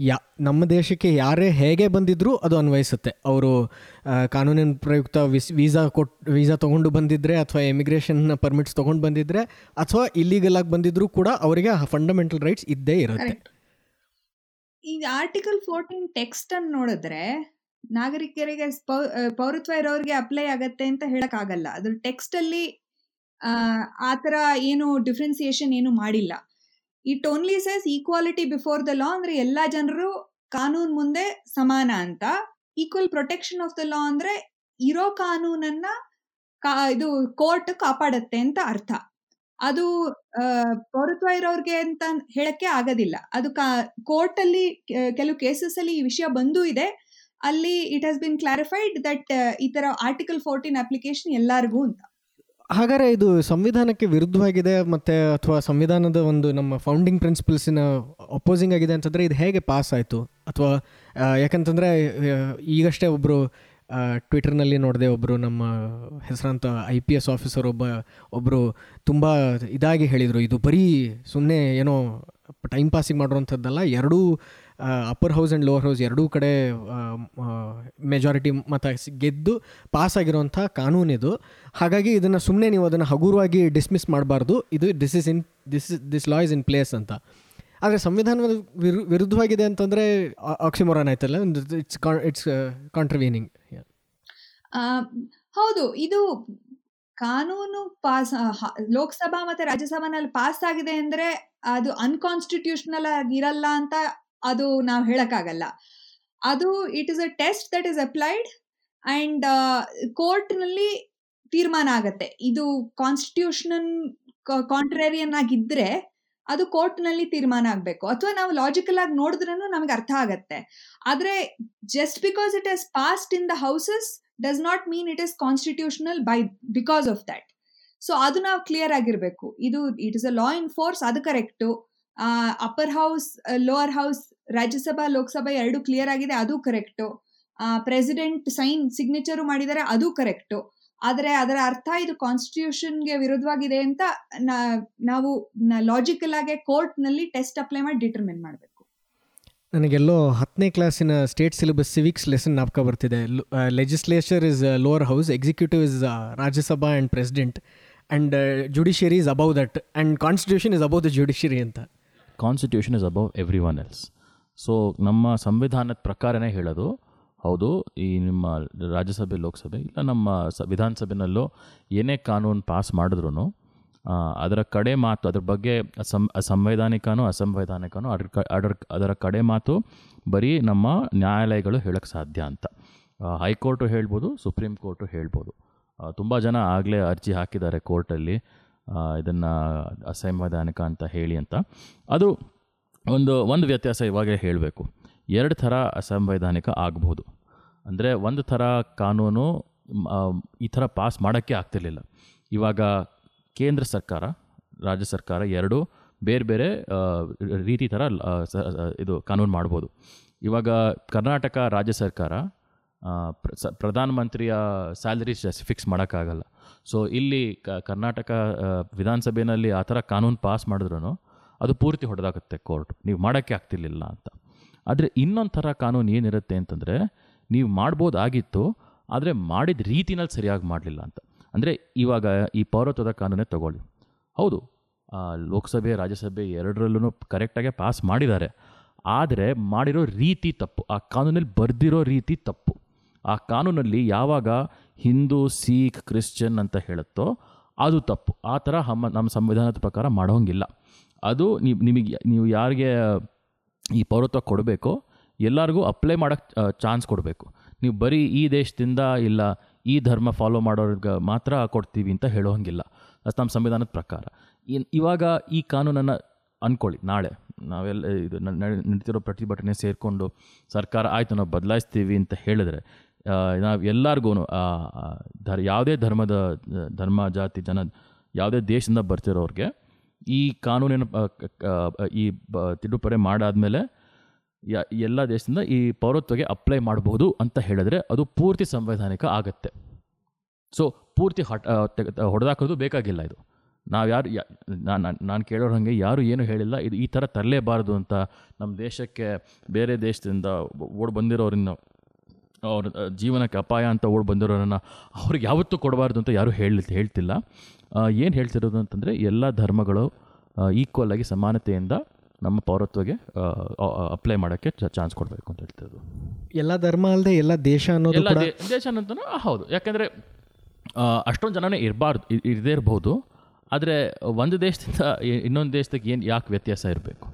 Speaker 1: ಯಾ ನಮ್ಮ ದೇಶಕ್ಕೆ ಯಾರೇ ಹೇಗೆ ಬಂದಿದ್ರೂ ಅದು ಅನ್ವಯಿಸುತ್ತೆ. ಅವರು ಕಾನೂನಿನ ಪ್ರಯುಕ್ತ ವಿಸ್ ವೀಸಾ ಕೊಟ್ಟು ವೀಸಾ ತೊಗೊಂಡು ಬಂದಿದ್ದರೆ ಅಥವಾ ಇಮಿಗ್ರೇಷನ್ ಪರ್ಮಿಟ್ಸ್ ತೊಗೊಂಡು ಬಂದಿದ್ದರೆ ಅಥವಾ ಇಲ್ಲಿಗಲ್ ಆಗಿ ಬಂದಿದ್ರೂ ಕೂಡ ಅವರಿಗೆ ಫಂಡಮೆಂಟಲ್ ರೈಟ್ಸ್ ಇದ್ದೇ ಇರುತ್ತೆ.
Speaker 3: ಈ ಆರ್ಟಿಕಲ್ ಫೋರ್ಟೀನ್ ಟೆಕ್ಸ್ಟ್ ಅನ್ನು ನೋಡಿದ್ರೆ ನಾಗರಿಕರಿಗೆ ಪೌರತ್ವ ಇರೋರಿಗೆ ಅಪ್ಲೈ ಆಗತ್ತೆ ಅಂತ ಹೇಳಕ್ ಆಗಲ್ಲ ಅದ್ರ ಟೆಕ್ಸ್ಟ್ ಅಲ್ಲಿ ಆ, ಆ ತರ ಏನು ಡಿಫ್ರೆನ್ಸಿಯೇಷನ್ ಏನು ಮಾಡಿಲ್ಲ. It only says equality before the law ಅಂದ್ರೆ ಎಲ್ಲಾ ಜನರು ಕಾನೂನ್ ಮುಂದೆ ಸಮಾನ ಅಂತ. Equal protection of the law ಅಂದ್ರೆ ಇರೋ ಕಾನೂನನ್ನ ಇದು ಕೋರ್ಟ್ ಕಾಪಾಡತ್ತೆ ಅಂತ ಅರ್ಥ. ಅದು ಪೌರತ್ವ ಇರೋರ್ಗೆ ಅಂತ ಹೇಳಕ್ಕೆ ಆಗೋದಿಲ್ಲ. ಅದು ಕೋರ್ಟ್ ಅಲ್ಲಿ ಕೆಲವು ಕೇಸಸ್ ಅಲ್ಲಿ ಈ ವಿಷಯ ಬಂದೂ ಇದೆ. ಅಲ್ಲಿ it has been clarified that ಈ ತರ ಆರ್ಟಿಕಲ್ ಫೋರ್ಟೀನ್ ಅಪ್ಲಿಕೇಶನ್ ಎಲ್ಲಾರ್ಗೂ ಅಂತ.
Speaker 1: ಹಾಗಾದ್ರೆ ಇದು ಸಂವಿಧಾನಕ್ಕೆ ವಿರುದ್ಧವಾಗಿದೆ ಮತ್ತೆ ಅಥವಾ ಸಂವಿಧಾನದ ಒಂದು ನಮ್ಮ ಫೌಂಡಿಂಗ್ ಪ್ರಿನ್ಸಿಪಲ್ಸಿನ ಅಪೋಸಿಂಗ್ ಆಗಿದೆ ಅಂತಂದ್ರೆ ಇದು ಹೇಗೆ ಪಾಸ್ ಆಯಿತು? ಅಥವಾ ಯಾಕಂತಂದರೆ ಈಗಷ್ಟೇ ಒಬ್ಬರು ಟ್ವಿಟರ್ನಲ್ಲಿ ನೋಡಿದೆ ಒಬ್ಬರು ನಮ್ಮ ಹೆಸರಾಂತ ಐ ಪಿ ಎಸ್ ಆಫೀಸರ್ ಒಬ್ಬ ಒಬ್ಬರು ತುಂಬ ಇದಾಗಿ ಹೇಳಿದರು, ಇದು ಬರೀ ಸುಮ್ಮನೆ ಏನೋ ಟೈಮ್ ಪಾಸಿಂಗ್ ಮಾಡುವಂಥದ್ದಲ್ಲ, ಎರಡೂ upper house and lower house ಎರಡೂ ಕಡೆ ಮೆಜಾರಿಟಿ ಮತ ಗೆದ್ದು ಪಾಸ್ ಆಗಿರುವಂಥ ಕಾನೂನಿದು ಹಾಗಾಗಿ ಇದನ್ನು ಸುಮ್ಮನೆ ನೀವು ಅದನ್ನು ಹಗುರವಾಗಿ ಡಿಸ್ಮಿಸ್ ಮಾಡಬಾರ್ದು. ಇದು this is in this is this law is in place ಅಂತ. ಆದರೆ ಸಂವಿಧಾನದ ವಿರು ವಿರುದ್ಧವಾಗಿದೆ ಅಂತಂದರೆ ಆಕ್ಸಿಮೋರಾನ್ ಆಯ್ತಲ್ಲ? ಇಟ್ಸ್ ಇಟ್ಸ್ ಕಾಂಟ್ರವೀನಿಂಗ್
Speaker 3: ಹೌದು, ಇದು ಕಾನೂನು ಪಾಸ್ ಲೋಕಸಭಾ ಮತ್ತೆ ರಾಜ್ಯಸಭಾನಲ್ಲಿ ಪಾಸ್ ಆಗಿದೆ ಅಂದ್ರೆ ಅದು ಅನ್ಕಾನ್ಸ್ಟಿಟ್ಯೂಷನಲ್ ಆಗಿರಲ್ಲ ಅಂತ ಅದು ನಾವು ಹೇಳಕ್ಕಾಗಲ್ಲ. ಅದು it is a test that is applied and ಕೋರ್ಟ್ನಲ್ಲಿ ತೀರ್ಮಾನ ಆಗತ್ತೆ. ಇದು ಕಾನ್ಸ್ಟಿಟ್ಯೂಷನ್ ಕಾಂಟ್ರೇರಿಯನ್ ಆಗಿದ್ರೆ ಅದು ಕೋರ್ಟ್ನಲ್ಲಿ ತೀರ್ಮಾನ ಆಗಬೇಕು. ಅಥವಾ ನಾವು ಲಾಜಿಕಲ್ ಆಗಿ ನೋಡಿದ್ರೂ ನಮಗೆ ಅರ್ಥ ಆಗತ್ತೆ. ಆದರೆ just because it is passed in the houses does not mean it is constitutional by because of that so ಅದು ನಾವು ಕ್ಲಿಯರ್ ಆಗಿರಬೇಕು. ಇದು it is a law in force ಅದು correct upper house lower house Rajya Sabha Lok Sabha ಎರಡು clear ಆಗಿದೆ, ಅದು correct president sign signature ಮಾಡಿದರೆ, ಅದು ಕರೆಕ್ಟು ಆದರೆ ಅದರ ಅರ್ಥ ಇದು ಕಾನ್ಸ್ಟಿಟ್ಯೂಷನ್ಗೆ ವಿರುದ್ಧವಾಗಿದೆ ಅಂತ ನಾವು ಲಾಜಿಕಲ್ ಆಗಿ ಕೋರ್ಟ್ನಲ್ಲಿ ಟೆಸ್ಟ್ ಅಪ್ಲೈ ಮಾಡಿ ಡಿಟರ್ಮಿನ್ ಮಾಡಬೇಕು.
Speaker 1: ನನಗೆಲ್ಲೋ ಹತ್ತನೇ ಕ್ಲಾಸಿನ ಸ್ಟೇಟ್ ಸಿಲೆಬಸ್ ಸಿವಿಕ್ಸ್ ಲೆಸನ್ ನಾಪ್ಕ ಬರ್ತಿದೆ. Legislature is lower house executive is Rajya Sabha and president and judiciary is above that and constitution is above the judiciary ಅಂತ.
Speaker 2: Constitution is above everyone else so ನಮ್ಮ ಸಂವಿಧಾನದ ಪ್ರಕಾರನೇ ಹೇಳೋದು, ಹೌದು, ಈ ನಿಮ್ಮ ರಾಜ್ಯಸಭೆ, ಲೋಕಸಭೆ, ಇಲ್ಲ ನಮ್ಮ ಸ ವಿಧಾನಸಭೆಯಲ್ಲೂ ಏನೇ ಕಾನೂನು ಪಾಸ್ ಮಾಡಿದ್ರು ಅದರ ಕಡೆ ಮಾತು, ಅದ್ರ ಬಗ್ಗೆ ಸಂ ಸಂವೈಧಾನಿಕನೋ ಅಸಂವೈಧಾನಿಕನೋ, ಅದ್ರ ಕ, ಅದರ ಅದರ ಕಡೆ ಮಾತು ಬರೀ ನಮ್ಮ ನ್ಯಾಯಾಲಯಗಳು ಹೇಳೋಕ್ಕೆ ಸಾಧ್ಯ ಅಂತ. ಹೈಕೋರ್ಟು ಹೇಳ್ಬೋದು, ಸುಪ್ರೀಂ ಕೋರ್ಟು ಹೇಳ್ಬೋದು. ತುಂಬ ಜನ ಆಗಲೇ ಅರ್ಜಿ ಹಾಕಿದ್ದಾರೆ ಕೋರ್ಟಲ್ಲಿ. ಇದನ್ನು ಅಸಂವಿಧಾನಿಕ ಅಂತ ಹೇಳಿ ಅಂತ. ಅದು ಒಂದು ಒಂದು ವ್ಯತ್ಯಾಸ ಇವಾಗಲೇ ಹೇಳಬೇಕು. ಎರಡು ಥರ ಅಸಂವೈಧಾನಿಕ ಆಗ್ಬೋದು. ಅಂದರೆ ಒಂದು ಥರ ಕಾನೂನು ಈ ಥರ ಪಾಸ್ ಮಾಡೋಕ್ಕೆ ಆಗ್ತಿರ್ಲಿಲ್ಲ. ಇವಾಗ ಕೇಂದ್ರ ಸರ್ಕಾರ, ರಾಜ್ಯ ಸರ್ಕಾರ ಎರಡು ಬೇರೆ ಬೇರೆ ರೀತಿ ಥರ ಇದು ಕಾನೂನು ಮಾಡ್ಬೋದು. ಇವಾಗ ಕರ್ನಾಟಕ ರಾಜ್ಯ ಸರ್ಕಾರ ಪ್ರಧಾನಮಂತ್ರಿಯ ಸ್ಯಾಲರಿ ಫಿಕ್ಸ್ ಮಾಡೋಕ್ಕಾಗಲ್ಲ. ಸೊ ಇಲ್ಲಿ ಕರ್ನಾಟಕ ವಿಧಾನಸಭೆಯಲ್ಲಿ ಆ ಥರ ಕಾನೂನು ಪಾಸ್ ಮಾಡಿದ್ರು ಅದು ಪೂರ್ತಿ ಹೊಡೆದಾಗುತ್ತೆ ಕೋರ್ಟ್ ನೀವು ಮಾಡೋಕ್ಕೆ ಆಗ್ತಿರ್ಲಿಲ್ಲ ಅಂತ. ಆದರೆ ಇನ್ನೊಂದು ಥರ ಕಾನೂನು ಏನಿರುತ್ತೆ ಅಂತಂದರೆ, ನೀವು ಮಾಡ್ಬೋದಾಗಿತ್ತು, ಆದರೆ ಮಾಡಿದ ರೀತಿನಲ್ಲಿ ಸರಿಯಾಗಿ ಮಾಡಲಿಲ್ಲ ಅಂತ. ಅಂದರೆ ಇವಾಗ ಈ ಪೌರತ್ವದ ಕಾನೂನೇ ತಗೊಳ್ಳಿ. ಹೌದು ಲೋಕಸಭೆ, ರಾಜ್ಯಸಭೆ ಎರಡರಲ್ಲೂ ಕರೆಕ್ಟಾಗೆ ಪಾಸ್ ಮಾಡಿದ್ದಾರೆ. ಆದರೆ ಮಾಡಿರೋ ರೀತಿ ತಪ್ಪು. ಆ ಕಾನೂನಲ್ಲಿ ಬರೆದಿರೋ ರೀತಿ ತಪ್ಪು. ಆ ಕಾನೂನಲ್ಲಿ ಯಾವಾಗ ಹಿಂದೂ, ಸಿಖ್, ಕ್ರಿಶ್ಚಿಯನ್ ಅಂತ ಹೇಳುತ್ತೋ ಅದು ತಪ್ಪು. ಆ ಥರ ಹಮ್ಮ ನಮ್ಮ ಸಂವಿಧಾನದ ಪ್ರಕಾರ ಮಾಡೋಂಗಿಲ್ಲ. ಅದು ನಿಮಗೆ, ನೀವು ಯಾರಿಗೆ ಈ ಪೌರತ್ವ ಕೊಡಬೇಕೋ ಎಲ್ಲರಿಗೂ ಅಪ್ಲೈ ಮಾಡೋಕ್ಕೆ ಚಾನ್ಸ್ ಕೊಡಬೇಕು. ನೀವು ಬರೀ ಈ ದೇಶದಿಂದ ಇಲ್ಲ ಈ ಧರ್ಮ ಫಾಲೋ ಮಾಡೋರ್ಗೆ ಮಾತ್ರ ಕೊಡ್ತೀವಿ ಅಂತ ಹೇಳೋಂಗಿಲ್ಲ. ಅದು ನಮ್ಮ ಸಂವಿಧಾನದ ಪ್ರಕಾರ. ಇವಾಗ ಈ ಕಾನೂನನ್ನು ಅಂದ್ಕೊಳ್ಳಿ ನಾಳೆ ನಾವೆಲ್ಲ ಇದು ನಡೀತಿರೋ ಪ್ರತಿಭಟನೆ ಸೇರಿಕೊಂಡು ಸರ್ಕಾರ ಆಯಿತು ನಾವು ಬದಲಾಯಿಸ್ತೀವಿ ಅಂತ ಹೇಳಿದ್ರೆ ನಾವು ಎಲ್ಲರಿಗೂ ಧರ್, ಯಾವುದೇ ಧರ್ಮದ, ಧರ್ಮ, ಜಾತಿ, ಜನ, ಯಾವುದೇ ದೇಶದಿಂದ ಬರ್ತಿರೋರಿಗೆ ಈ ಕಾನೂನಿನ ಈ ಬ, ತಿದ್ದುಪಡಿ ಮಾಡಾದಮೇಲೆ ಎಲ್ಲ ದೇಶದಿಂದ ಈ ಪೌರತ್ವಗೆ ಅಪ್ಲೈ ಮಾಡಬಹುದು ಅಂತ ಹೇಳಿದ್ರೆ ಅದು ಪೂರ್ತಿ ಸಂವೈಧಾನಿಕ ಆಗತ್ತೆ. ಸೊ, ಪೂರ್ತಿ ಹಟ್ ಹೊಡೆದಾಕೋದು ಬೇಕಾಗಿಲ್ಲ ಇದು. ನಾವು ಯಾರು ನಾನು ನಾನು ಕೇಳೋರು ಹಾಗೆ ಯಾರು ಏನು ಹೇಳಿಲ್ಲ, ಇದು ಈ ಥರ ತರಲೇಬಾರದು ಅಂತ ನಮ್ಮ ದೇಶಕ್ಕೆ ಬೇರೆ ದೇಶದಿಂದ ಓಡ್ ಬಂದಿರೋರನ್ನ ಅವ್ರ ಜೀವನಕ್ಕೆ ಅಪಾಯ ಅಂತ ಓಡ್ ಬಂದಿರೋರನ್ನು ಅವ್ರಿಗೆ ಯಾವತ್ತೂ ಕೊಡಬಾರ್ದು ಅಂತ ಯಾರೂ ಹೇಳಿ ಹೇಳ್ತಿಲ್ಲ. ಏನು ಹೇಳ್ತಿರೋದು ಅಂತಂದರೆ ಎಲ್ಲ ಧರ್ಮಗಳು ಈಕ್ವಲ್ ಆಗಿ ಸಮಾನತೆಯಿಂದ ನಮ್ಮ ಪೌರತ್ವಗೆ ಅಪ್ಲೈ ಮಾಡೋಕ್ಕೆ ಚಾನ್ಸ್ ಕೊಡಬೇಕು ಅಂತ ಹೇಳ್ತಿರೋದು.
Speaker 1: ಎಲ್ಲ ಧರ್ಮ ಅಲ್ಲದೆ ಎಲ್ಲ ದೇಶ ಅನ್ನೋದು
Speaker 2: ಎಲ್ಲ ದೇಶ ಅನ್ನೋದನ್ನು ಹೌದು. ಯಾಕಂದರೆ ಅಷ್ಟೊಂದು ಜನನೇ ಇರಬಾರ್ದು ಇರದೇ ಇರ್ಬೋದು. ಆದರೆ ಒಂದು ದೇಶದಿಂದ ಇನ್ನೊಂದು ದೇಶಕ್ಕೆ ಏನು ಯಾಕೆ ವ್ಯತ್ಯಾಸ ಇರಬೇಕು?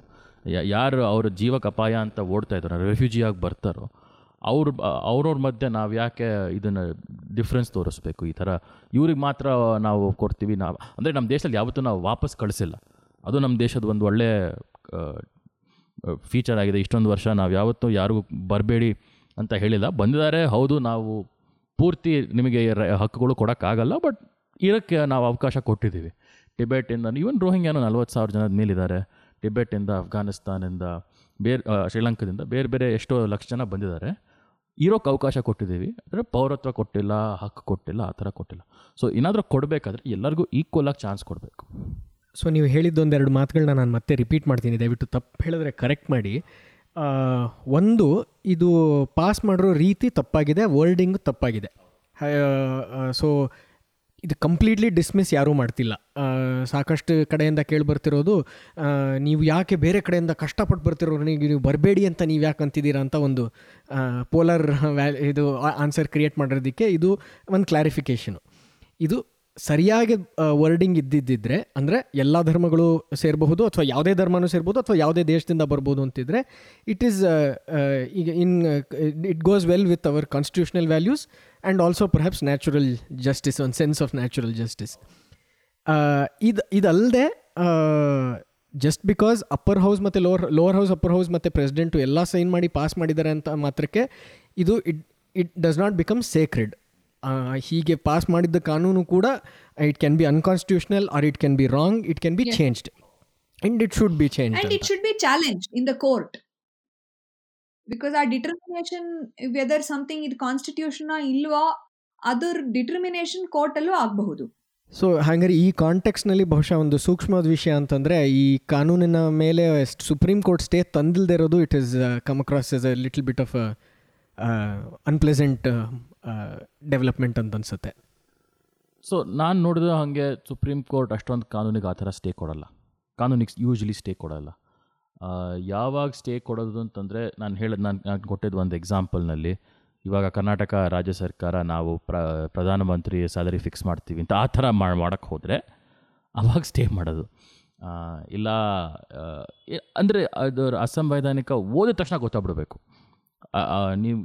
Speaker 2: ಯಾರು ಅವರ ಜೀವಕ್ಕೆ ಅಪಾಯ ಅಂತ ಓಡ್ತಾ ಇದ್ದಾರೋ ರೆಫ್ಯೂಜಿಯಾಗಿ ಬರ್ತಾರೋ ಅವ್ರ ಅವ್ರವ್ರ ಮಧ್ಯೆ ನಾವು ಯಾಕೆ ಇದನ್ನು ಡಿಫ್ರೆನ್ಸ್ ತೋರಿಸ್ಬೇಕು? ಈ ಥರ ಇವ್ರಿಗೆ ಮಾತ್ರ ನಾವು ಕೊಡ್ತೀವಿ ನಾವು, ಅಂದರೆ ನಮ್ಮ ದೇಶದಲ್ಲಿ ಯಾವತ್ತೂ ನಾವು ವಾಪಸ್ ಕಳಿಸಿಲ್ಲ. ಅದು ನಮ್ಮ ದೇಶದ ಒಂದು ಒಳ್ಳೆ ಫೀಚರ್ ಆಗಿದೆ. ಇಷ್ಟೊಂದು ವರ್ಷ ನಾವು ಯಾವತ್ತೂ ಯಾರಿಗೂ ಬರಬೇಡಿ ಅಂತ ಹೇಳಿಲ್ಲ. ಬಂದಿದ್ದಾರೆ, ಹೌದು, ನಾವು ಪೂರ್ತಿ ನಿಮಗೆ ಹಕ್ಕುಗಳು ಕೊಡೋಕ್ಕಾಗಲ್ಲ, ಬಟ್ ಇರೋಕ್ಕೆ ನಾವು ಅವಕಾಶ ಕೊಟ್ಟಿದ್ದೀವಿ. ಟಿಬೆಟಿಂದ ಈವನ್ ರೋಹಿಂಗ್ಯಾನು ನಲ್ವತ್ತು ಸಾವಿರ ಜನದ ಮೇಲಿದ್ದಾರೆ. ಟಿಬೆಟಿಂದ ಅಫ್ಘಾನಿಸ್ತಾನಿಂದ ಬೇರೆ ಶ್ರೀಲಂಕಾದಿಂದ ಬೇರೆ ಬೇರೆ ಎಷ್ಟೋ ಲಕ್ಷ ಜನ ಬಂದಿದ್ದಾರೆ. ಇರೋಕ್ಕೆ ಅವಕಾಶ ಕೊಟ್ಟಿದ್ದೀವಿ. ಅಂದರೆ ಪೌರತ್ವ ಕೊಟ್ಟಿಲ್ಲ ಹಕ್ಕು ಕೊಟ್ಟಿಲ್ಲ, ಆ ಥರ ಕೊಟ್ಟಿಲ್ಲ. ಸೊ ಏನಾದರೂ ಕೊಡಬೇಕಾದ್ರೆ ಎಲ್ಲರಿಗೂ ಈಕ್ವಲ್ ಆಗಿ ಚಾನ್ಸ್ ಕೊಡಬೇಕು.
Speaker 1: ಸೊ ನೀವು ಹೇಳಿದ್ದೊಂದೆರಡು ಮಾತುಗಳನ್ನ ನಾನು ಮತ್ತೆ ರಿಪೀಟ್ ಮಾಡ್ತೀನಿ. ದಯವಿಟ್ಟು ತಪ್ಪು ಹೇಳಿದ್ರೆ ಕರೆಕ್ಟ್ ಮಾಡಿ. ಒಂದು, ಇದು ಪಾಸ್ ಮಾಡಿರೋ ರೀತಿ ತಪ್ಪಾಗಿದೆ ವರ್ಲ್ಡಿಂಗ್ ತಪ್ಪಾಗಿದೆ. ಸೊ ಇದು ಕಂಪ್ಲೀಟ್ಲಿ ಡಿಸ್ಮಿಸ್ ಯಾರೂ ಮಾಡ್ತಿಲ್ಲ. ಸಾಕಷ್ಟು ಕಡೆಯಿಂದ ಕೇಳಿ ಬರ್ತಿರೋದು ನೀವು ಯಾಕೆ ಬೇರೆ ಕಡೆಯಿಂದ ಕಷ್ಟಪಟ್ಟು ಬರ್ತಿರೋ ನೀವು ಬರಬೇಡಿ ಅಂತ ನೀವು ಯಾಕೆ ಅಂತಿದ್ದೀರಾ ಅಂತ ಒಂದು ಪೋಲರ್ ವ್ಯಾ ಇದು ಆನ್ಸರ್ ಕ್ರಿಯೇಟ್ ಮಾಡಿರೋದಕ್ಕೆ ಇದು ಒಂದು ಕ್ಲಾರಿಫಿಕೇಷನು ಇದು ಸರಿಯಾಗಿ ವರ್ಡಿಂಗ್ ಇದ್ದಿದ್ದಿದ್ರೆ, ಅಂದರೆ ಎಲ್ಲ ಧರ್ಮಗಳು ಸೇರಬಹುದು ಅಥವಾ ಯಾವುದೇ ಧರ್ಮನೂ ಸೇರ್ಬೋದು ಅಥವಾ ಯಾವುದೇ ದೇಶದಿಂದ ಬರ್ಬೋದು ಅಂತಿದ್ರೆ ಇಟ್ ಈಸ್ ಈಗ in it goes well with our constitutional values and also perhaps natural justice ಒಂದು ಸೆನ್ಸ್ ಆಫ್ ನ್ಯಾಚುರಲ್ ಜಸ್ಟಿಸ್ ಇದು ಇದಲ್ಲದೆ ಜಸ್ಟ್ ಬಿಕಾಸ್ ಅಪ್ಪರ್ ಹೌಸ್ ಮತ್ತು lower lower house upper house ಮತ್ತು ಪ್ರೆಸಿಡೆಂಟು ಎಲ್ಲ ಸೈನ್ ಮಾಡಿ ಪಾಸ್ ಮಾಡಿದ್ದಾರೆ ಅಂತ ಮಾತ್ರಕ್ಕೆ ಇದು it it does not become sacred ಹೀಗೆ ಪಾಸ್ ಮಾಡಿದ್ದ ಕಾನೂನು ಕೂಡ it can be unconstitutional or it can be wrong it can be changed and it should be change
Speaker 3: and it should be challenge in the court because a determination whether something ಇದು constitution ಇಲ್ವಾ ಅದರ determination court ಅಲ್ಲೂ ಆಗಬಹುದು.
Speaker 1: So ಹಾಗಾದ್ರೆ ಈ ಕಾಂಟೆಕ್ಸ್ನಲ್ಲಿ ಬಹುಶಃ ಒಂದು ಸೂಕ್ಷ್ಮ ವಿಷಯ ಅಂತಂದರೆ ಈ ಕಾನೂನಿನ ಮೇಲೆ ಸುಪ್ರೀಂ ಕೋರ್ಟ್ ಸ್ಟೇ ತಂದಿಲ್ದೇ ಇರೋದು it is come across as a little bit of unpleasant development ಅಂತ ಅನ್ಸುತ್ತೆ.
Speaker 2: ಸೊ ನಾನು ನೋಡಿದ ಹಾಗೆ ಸುಪ್ರೀಂ ಕೋರ್ಟ್ ಅಷ್ಟೊಂದು ಕಾನೂನಿಗೆ ಆ ಥರ ಸ್ಟೇ ಕೊಡಲ್ಲ. ಕಾನೂನಿಗೆ ಯೂಶ್ವಲಿ ಸ್ಟೇ ಕೊಡಲ್ಲ. ಯಾವಾಗ ಸ್ಟೇ ಕೊಡೋದು ಅಂತಂದರೆ, ನಾನು ಹೇಳೋದು ನಾನು ನಾನು ಕೊಟ್ಟಿದ್ದು ಒಂದು ಎಕ್ಸಾಂಪಲ್ನಲ್ಲಿ ಇವಾಗ ಕರ್ನಾಟಕ ರಾಜ್ಯ ಸರ್ಕಾರ ನಾವು ಪ್ರ, ಪ್ರಧಾನಮಂತ್ರಿ ಸ್ಯಾಲರಿ ಫಿಕ್ಸ್ ಮಾಡ್ತೀವಿ ಅಂತ ಆ ಥರ ಮಾಡಿ ಮಾಡೋಕ್ಕೆ ಹೋದರೆ, ಅವಾಗ ಸ್ಟೇ ಮಾಡೋದು. ಇಲ್ಲ ಅಂದರೆ ಅದು ಅಸಂವೈಧಾನಿಕ ಓದಿದ ತಕ್ಷಣ ಗೊತ್ತಾಗ್ಬಿಡ್ಬೇಕು. ನೀವು